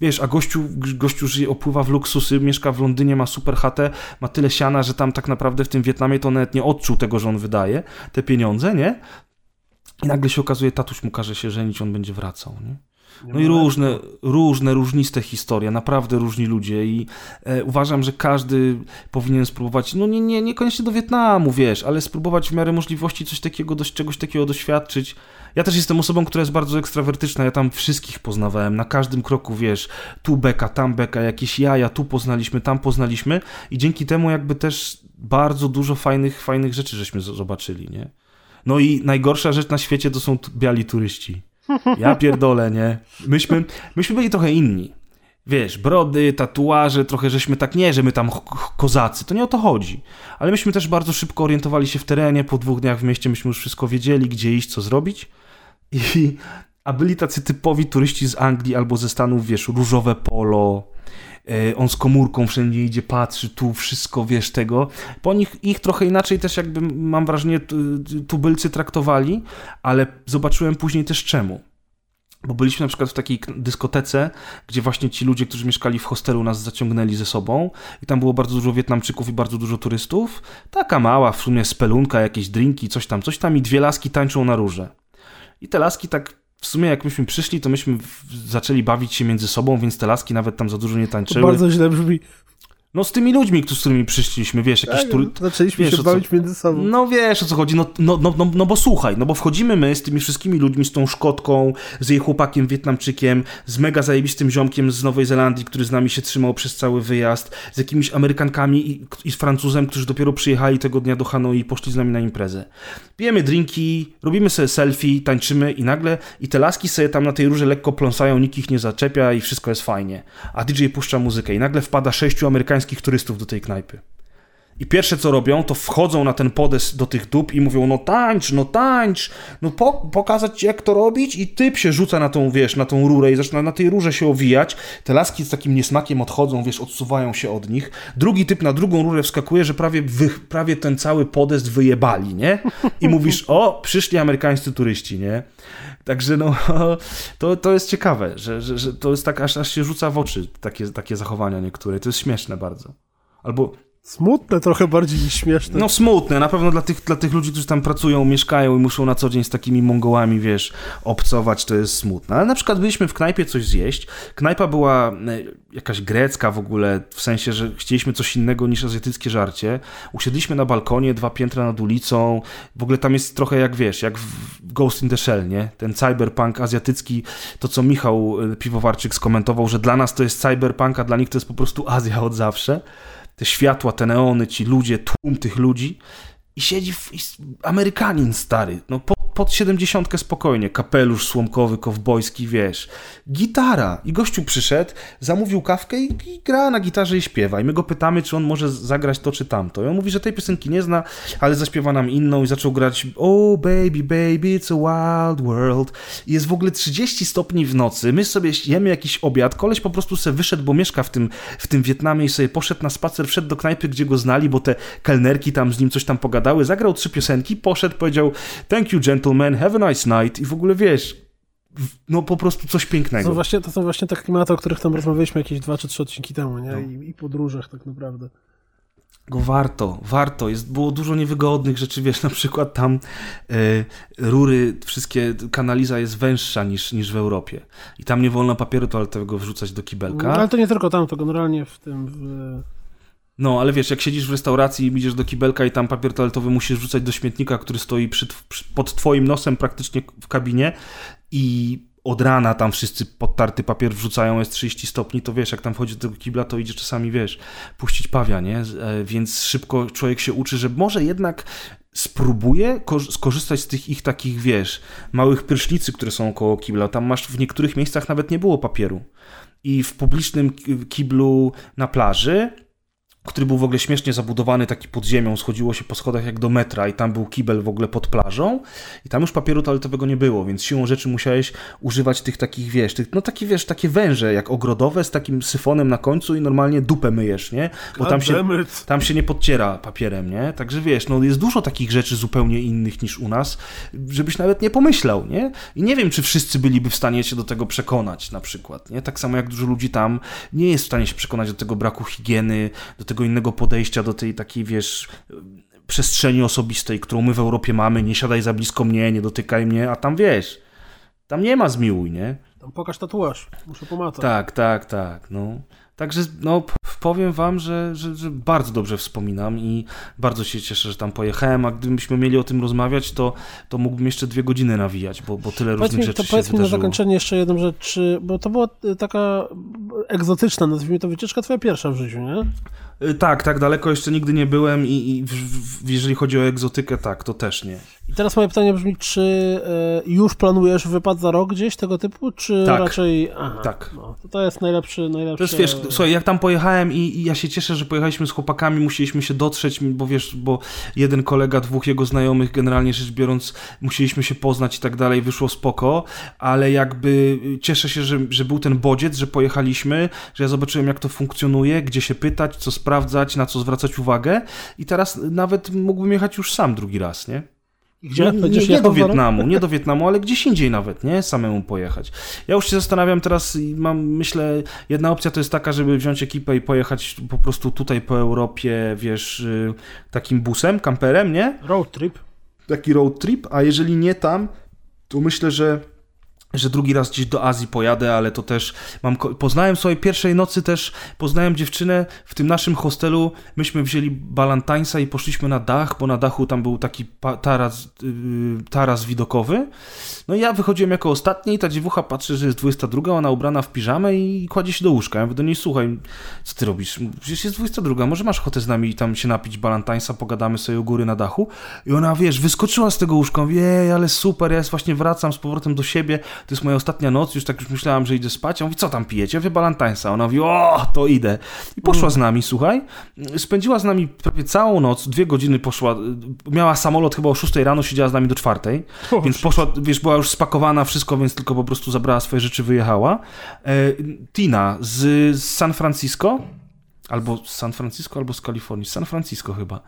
[SPEAKER 2] Wiesz, a gościu, gościu żyje, opływa w luksusy, mieszka w Londynie, ma super chatę, ma tyle siana, że tam tak naprawdę w tym Wietnamie to nawet nie odczuł tego, że on wydaje te pieniądze, nie? I nagle się okazuje, tatuś mu każe się żenić, on będzie wracał, nie? No i różne, różne, różniste historie, naprawdę różni ludzie i e, uważam, że każdy powinien spróbować, no nie, nie, niekoniecznie do Wietnamu, wiesz, ale spróbować w miarę możliwości coś takiego, dość, czegoś takiego doświadczyć. Ja też jestem osobą, która jest bardzo ekstrawertyczna, ja tam wszystkich poznawałem, na każdym kroku, wiesz, tu beka, tam beka, jakieś jaja, tu poznaliśmy, tam poznaliśmy i dzięki temu jakby też bardzo dużo fajnych, fajnych rzeczy żeśmy zobaczyli, nie? No i najgorsza rzecz na świecie to są biali turyści. Ja pierdolę, nie? Myśmy, myśmy byli trochę inni. Wiesz, brody, tatuaże, trochę żeśmy tak nie, że my tam kozacy, to nie o to chodzi. Ale myśmy też bardzo szybko orientowali się w terenie, po dwóch dniach w mieście myśmy już wszystko wiedzieli, gdzie iść, co zrobić. I, a byli tacy typowi turyści z Anglii albo ze Stanów, wiesz, różowe polo, on z komórką wszędzie idzie, patrzy, tu wszystko, wiesz, tego. Po nich ich trochę inaczej też jakby, mam wrażenie, tubylcy traktowali, ale zobaczyłem później też czemu. Bo byliśmy na przykład w takiej dyskotece, gdzie właśnie ci ludzie, którzy mieszkali w hostelu, nas zaciągnęli ze sobą i tam było bardzo dużo Wietnamczyków i bardzo dużo turystów. Taka mała, w sumie spelunka, jakieś drinki, coś tam, coś tam i dwie laski tańczą na róże. I te laski tak w sumie jak myśmy przyszli, to myśmy zaczęli bawić się między sobą, więc te laski nawet tam za dużo nie tańczyły.
[SPEAKER 1] To bardzo źle brzmi.
[SPEAKER 2] No z tymi ludźmi, z którymi przyszliśmy, wiesz, jakieś...
[SPEAKER 1] Tak,
[SPEAKER 2] tur...
[SPEAKER 1] no, zaczęliśmy
[SPEAKER 2] wiesz,
[SPEAKER 1] się
[SPEAKER 2] o co-
[SPEAKER 1] bawić między sobą.
[SPEAKER 2] No wiesz o co chodzi, no, no, no, no, no bo słuchaj, no bo wchodzimy my z tymi wszystkimi ludźmi, z tą Szkotką, z jej chłopakiem Wietnamczykiem, z mega zajebistym ziomkiem z Nowej Zelandii, który z nami się trzymał przez cały wyjazd, z jakimiś Amerykankami i, i z Francuzem, którzy dopiero przyjechali tego dnia do Hanoi i poszli z nami na imprezę. Pijemy drinki, robimy sobie selfie, tańczymy i nagle i te laski sobie tam na tej rurze lekko pląsają, nikt ich nie zaczepia i wszystko jest fajnie. A DJ puszcza muzykę i nagle wpada sześciu amerykańskich turystów do tej knajpy. I pierwsze co robią, to wchodzą na ten podest do tych dup i mówią, no tańcz, no tańcz, no po, pokazać ci jak to robić i typ się rzuca na tą, wiesz, na tą rurę i zaczyna na tej rurze się owijać. Te laski z takim niesmakiem odchodzą, wiesz, odsuwają się od nich. Drugi typ na drugą rurę wskakuje, że prawie, wy, prawie ten cały podest wyjebali, nie? I mówisz, o, przyszli amerykańscy turyści, nie? Także no, to, to jest ciekawe, że, że, że to jest tak, aż, aż się rzuca w oczy takie, takie zachowania niektóre. To jest śmieszne bardzo. Albo
[SPEAKER 1] Smutne trochę bardziej niż śmieszne.
[SPEAKER 2] no smutne, na pewno dla tych, dla tych ludzi, którzy tam pracują, mieszkają i muszą na co dzień z takimi mongołami, wiesz, obcować, to jest smutne. Ale na przykład byliśmy w knajpie coś zjeść. Knajpa była e, jakaś grecka w ogóle, w sensie, że chcieliśmy coś innego niż azjatyckie żarcie. Usiedliśmy na balkonie, dwa piętra nad ulicą. W ogóle tam jest trochę jak, wiesz, jak w Ghost in the Shell, nie? Ten cyberpunk azjatycki, to co Michał e, Piwowarczyk skomentował, że dla nas to jest cyberpunk, a dla nich to jest po prostu Azja od zawsze te światła, te neony, ci ludzie, tłum tych ludzi. I siedzi w, Amerykanin stary, no po, pod siedemdziesiątkę spokojnie, kapelusz słomkowy, kowbojski, wiesz, gitara. I gościu przyszedł, zamówił kawkę i, i gra na gitarze i śpiewa. I my go pytamy, czy on może zagrać to czy tamto. I on mówi, że tej piosenki nie zna, ale zaśpiewa nam inną i zaczął grać Oh baby, baby, it's a wild world i jest w ogóle 30 stopni w nocy, my sobie jemy jakiś obiad, koleś po prostu se wyszedł, bo mieszka w tym, w tym Wietnamie i sobie poszedł na spacer, wszedł do knajpy, gdzie go znali, bo te kelnerki tam z nim coś tam pogadały, zagrał trzy piosenki, poszedł, powiedział thank you gentlemen, have a nice night i w ogóle wiesz, no po prostu coś
[SPEAKER 1] To
[SPEAKER 2] pięknego.
[SPEAKER 1] są, właśnie, to są właśnie te klimaty, o których tam rozmawialiśmy jakieś dwa czy trzy odcinki temu, nie?
[SPEAKER 2] No.
[SPEAKER 1] I, I podróżach tak naprawdę.
[SPEAKER 2] Go warto, warto. Jest, było dużo niewygodnych rzeczy, wiesz, na przykład tam e, rury, wszystkie, kanaliza jest węższa niż, niż w Europie. I tam nie wolno papieru toaletowego wrzucać do kibelka.
[SPEAKER 1] No, ale to nie tylko tam, to generalnie w tym... W,
[SPEAKER 2] No, ale wiesz, jak siedzisz w restauracji i idziesz do kibelka i tam papier toaletowy musisz rzucać do śmietnika, który stoi przy, przy, pod twoim nosem praktycznie w kabinie i od rana tam wszyscy podtarty papier wrzucają, jest 30 stopni, to wiesz, jak tam wchodzi do tego kibla, to idzie czasami, wiesz, puścić pawia, nie? E, Więc szybko człowiek się uczy, że może jednak spróbuje ko- skorzystać z tych ich takich, wiesz, małych prysznicy, które są koło kibla. Tam masz, w niektórych miejscach nawet nie było papieru. I w publicznym ki- kiblu na plaży który był w ogóle śmiesznie zabudowany, taki pod ziemią, schodziło się po schodach jak do metra i tam był kibel w ogóle pod plażą i tam już papieru toaletowego nie było, więc siłą rzeczy musiałeś używać tych takich, wiesz, tych, no takie, wiesz, takie węże jak ogrodowe z takim syfonem na końcu i normalnie dupę myjesz, nie? Bo tam się, tam się nie podciera papierem, nie? Także wiesz, no jest dużo takich rzeczy zupełnie innych niż u nas, żebyś nawet nie pomyślał, nie? I nie wiem, czy wszyscy byliby w stanie się do tego przekonać na przykład, nie? Tak samo jak dużo ludzi tam nie jest w stanie się przekonać do tego braku higieny, do tego innego podejścia, do tej takiej, wiesz, przestrzeni osobistej, którą my w Europie mamy, nie siadaj za blisko mnie, nie dotykaj mnie, a tam wiesz, tam nie ma zmiłuj, nie?
[SPEAKER 1] Tam pokaż tatuaż, muszę pomacać.
[SPEAKER 2] Tak, tak, tak. No. Także no, powiem wam, że, że, że bardzo dobrze wspominam i bardzo się cieszę, że tam pojechałem, a gdybyśmy mieli o tym rozmawiać, to, to mógłbym jeszcze dwie godziny nawijać, bo, bo tyle
[SPEAKER 1] Powiedz
[SPEAKER 2] różnych
[SPEAKER 1] mi,
[SPEAKER 2] rzeczy
[SPEAKER 1] to
[SPEAKER 2] się
[SPEAKER 1] powiedz mi na zakończenie jeszcze jedną rzecz, czy, bo to była y, taka egzotyczna, nazwijmy to wycieczka twoja pierwsza w życiu, nie?
[SPEAKER 2] Y, Tak, tak daleko jeszcze nigdy nie byłem i, i w, w, jeżeli chodzi o egzotykę, tak, to też nie.
[SPEAKER 1] I teraz moje pytanie brzmi, czy y, już planujesz wypad za rok gdzieś tego typu, czy
[SPEAKER 2] Tak.
[SPEAKER 1] raczej... Aha,
[SPEAKER 2] Tak.
[SPEAKER 1] No, to, to jest najlepszy, najlepszy...
[SPEAKER 2] Jest, wiesz, słuchaj, jak tam pojechałem i, i ja się cieszę, że pojechaliśmy z chłopakami, musieliśmy się dotrzeć, bo wiesz, bo jeden kolega, dwóch jego znajomych, generalnie rzecz biorąc, musieliśmy się poznać i tak dalej, wyszło spoko, ale jakby cieszę się, że, że był ten bodziec, że pojechaliśmy, że ja zobaczyłem, jak to funkcjonuje, gdzie się pytać, co sprawdzać, na co zwracać uwagę i teraz nawet mógłbym jechać już sam drugi raz, nie?
[SPEAKER 1] Gdzie?
[SPEAKER 2] Nie, nie, nie do? Wietnamu, nie do Wietnamu, ale gdzieś indziej nawet, nie? Samemu pojechać. Ja już się zastanawiam teraz i mam, myślę, jedna opcja to jest taka, żeby wziąć ekipę i pojechać po prostu tutaj po Europie, wiesz, y, takim busem, kamperem, nie?
[SPEAKER 1] Road trip.
[SPEAKER 2] Taki road trip, a jeżeli nie tam, to myślę, że że drugi raz gdzieś do Azji pojadę, ale to też mam. Poznałem sobie pierwszej nocy też, poznałem dziewczynę w tym naszym hostelu. Myśmy wzięli Balantańsa i poszliśmy na dach, bo na dachu tam był taki taras, yy, taras widokowy. No i ja wychodziłem jako ostatni i ta dziewucha patrzy, że jest 22, ona ubrana w piżamę i kładzie się do łóżka. Ja mówię do niej, słuchaj, co ty robisz? Przecież jest 22, może masz ochotę z nami tam się napić Balantańsa, pogadamy sobie u góry na dachu. I ona, wiesz, wyskoczyła z tego łóżka, wie, ale super, ja właśnie wracam z powrotem do siebie to jest moja ostatnia noc, już tak już myślałam, że idę spać. A mówi, co tam pijecie? Wy Balantańsa. Ona mówi, o, to idę. I poszła z nami, słuchaj. Spędziła z nami prawie całą noc, dwie godziny poszła. Miała samolot chyba o 6 rano, siedziała z nami do czwartej. Więc poszła, wiesz, była już spakowana, wszystko, więc tylko po prostu zabrała swoje rzeczy, wyjechała. E, Tina z, z San Francisco Albo z San Francisco, albo z Kalifornii. Z San Francisco chyba.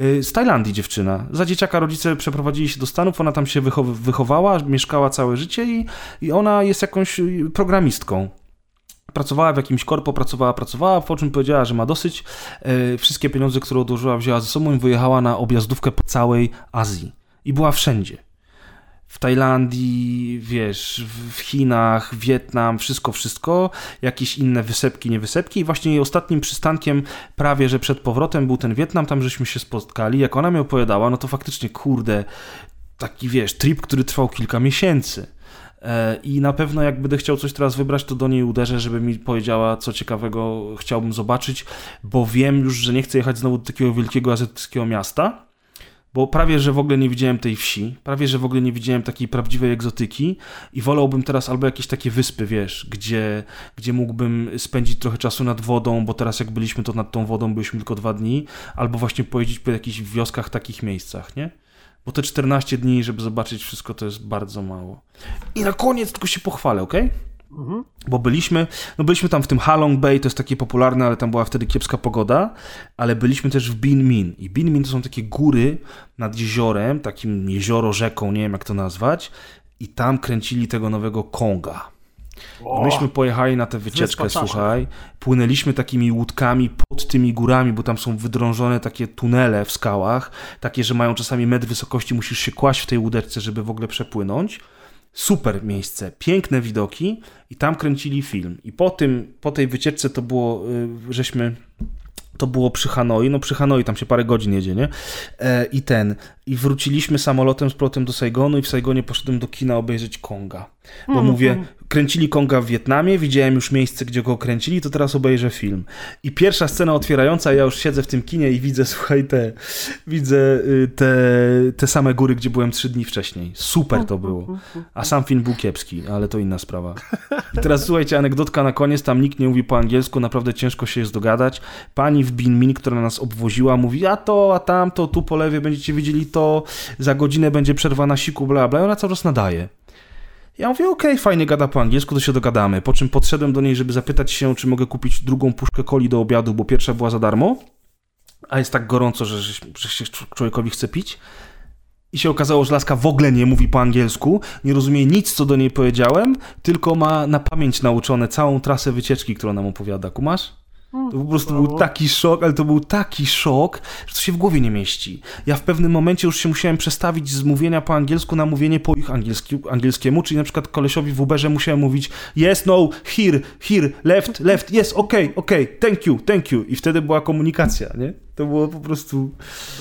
[SPEAKER 2] Y, z Tajlandii dziewczyna. Za dzieciaka rodzice przeprowadzili się do Stanów, ona tam się wychow wychowała, mieszkała całe życie i, i ona jest jakąś y, programistką pracowała w jakimś korpo, pracowała, pracowała, po czym powiedziała, że ma dosyć. Y, wszystkie pieniądze, które odłożyła, wzięła ze sobą i wyjechała na objazdówkę po całej Azji. I była wszędzie w Tajlandii, wiesz, w Chinach, Wietnam, wszystko, wszystko, jakieś inne wysepki, niewysepki i właśnie jej ostatnim przystankiem prawie, że przed powrotem był ten Wietnam, tam żeśmy się spotkali, jak ona mi opowiadała, no to faktycznie, kurde, taki, wiesz, trip, który trwał kilka miesięcy. E, I na pewno jak będę chciał coś teraz wybrać, to do niej uderzę, żeby mi powiedziała, co ciekawego chciałbym zobaczyć, bo wiem już, że nie chcę jechać znowu do takiego wielkiego azjatyckiego miasta, bo prawie, że w ogóle nie widziałem tej wsi, prawie, że w ogóle nie widziałem takiej prawdziwej egzotyki i wolałbym teraz albo jakieś takie wyspy, wiesz, gdzie, gdzie mógłbym spędzić trochę czasu nad wodą, bo teraz jak byliśmy, to nad tą wodą byliśmy tylko dwa dni, albo właśnie pojeździć po jakichś wioskach, takich miejscach, nie? Bo te 14 dni, żeby zobaczyć wszystko, to jest bardzo mało. I na koniec tylko się pochwalę, ok? Mhm. Bo byliśmy, no byliśmy tam w tym Halong Bay, to jest takie popularne, ale tam była wtedy kiepska pogoda, ale byliśmy też w Bin Min. I Bin Min to są takie góry nad jeziorem, takim jezioro, rzeką, nie wiem jak to nazwać, i tam kręcili tego nowego Konga. I myśmy pojechali na tę wycieczkę, słuchaj, płynęliśmy takimi łódkami pod tymi górami, bo tam są wydrążone takie tunele w skałach, takie, że mają czasami metr wysokości, musisz się kłaść w tej łódeczce, żeby w ogóle przepłynąć super miejsce, piękne widoki i tam kręcili film. I po tym, po tej wycieczce to było, y, żeśmy to było przy Hanoi, no przy Hanoi tam się parę godzin jedzie, nie? E, I ten, i wróciliśmy samolotem z plotem do Saigonu i w Saigonie poszedłem do kina obejrzeć Konga. Bo mm, mówię, mm. kręcili Konga w Wietnamie, widziałem już miejsce, gdzie go kręcili, to teraz obejrzę film. I pierwsza scena otwierająca, ja już siedzę w tym kinie i widzę, słuchaj, te, widzę y, te, te same góry, gdzie byłem trzy dni wcześniej. Super to było. A sam film był kiepski, ale to inna sprawa. I teraz słuchajcie, anegdotka na koniec, tam nikt nie mówi po angielsku, naprawdę ciężko się jest dogadać. Pani w Bin Min, która nas obwoziła, mówi, a to, a tamto, tu po lewie będziecie widzieli to, za godzinę będzie przerwa na siku, bla, bla. I ona cały czas nadaje. Ja mówię, okej, okay, fajnie gada po angielsku, to się dogadamy. Po czym podszedłem do niej, żeby zapytać się, czy mogę kupić drugą puszkę coli do obiadu, bo pierwsza była za darmo, a jest tak gorąco, że, że, że się człowiekowi chce pić. I się okazało, że laska w ogóle nie mówi po angielsku, nie rozumie nic, co do niej powiedziałem, tylko ma na pamięć nauczone całą trasę wycieczki, którą nam opowiada. Kumasz? To po prostu był taki szok, ale to był taki szok, że to się w głowie nie mieści. Ja w pewnym momencie już się musiałem przestawić z mówienia po angielsku na mówienie po ich angielski, angielskiemu, czyli na przykład kolesiowi w Uberze musiałem mówić yes, no, here, here, left, left, yes, okay, okay, thank you, thank you. I wtedy była komunikacja, nie? To było po prostu.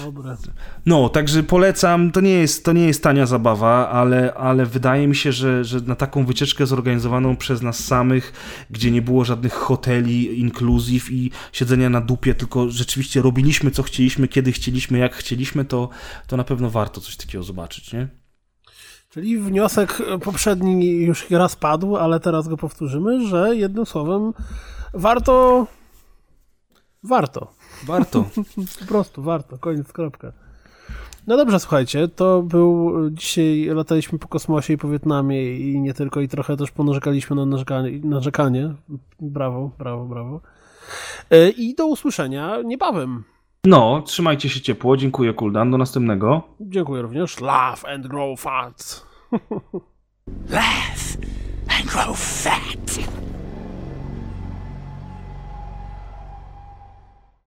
[SPEAKER 1] Dobre.
[SPEAKER 2] No, także polecam. To nie jest, to nie jest tania zabawa, ale, ale wydaje mi się, że, że na taką wycieczkę zorganizowaną przez nas samych, gdzie nie było żadnych hoteli, inkluzyw i siedzenia na dupie, tylko rzeczywiście robiliśmy co chcieliśmy, kiedy chcieliśmy, jak chcieliśmy, to, to na pewno warto coś takiego zobaczyć, nie?
[SPEAKER 1] Czyli wniosek poprzedni już raz padł, ale teraz go powtórzymy, że jednym słowem warto. Warto.
[SPEAKER 2] Warto.
[SPEAKER 1] po prostu warto, koniec, kropka. No dobrze, słuchajcie, to był, dzisiaj lataliśmy po kosmosie i po Wietnamie i nie tylko, i trochę też ponarzekaliśmy na narzekanie, narzekanie. Brawo, brawo, brawo. E, I do usłyszenia niebawem.
[SPEAKER 2] No, trzymajcie się ciepło, dziękuję Kuldan, do następnego.
[SPEAKER 1] Dziękuję również. Laugh and grow fat. Laugh and grow fat.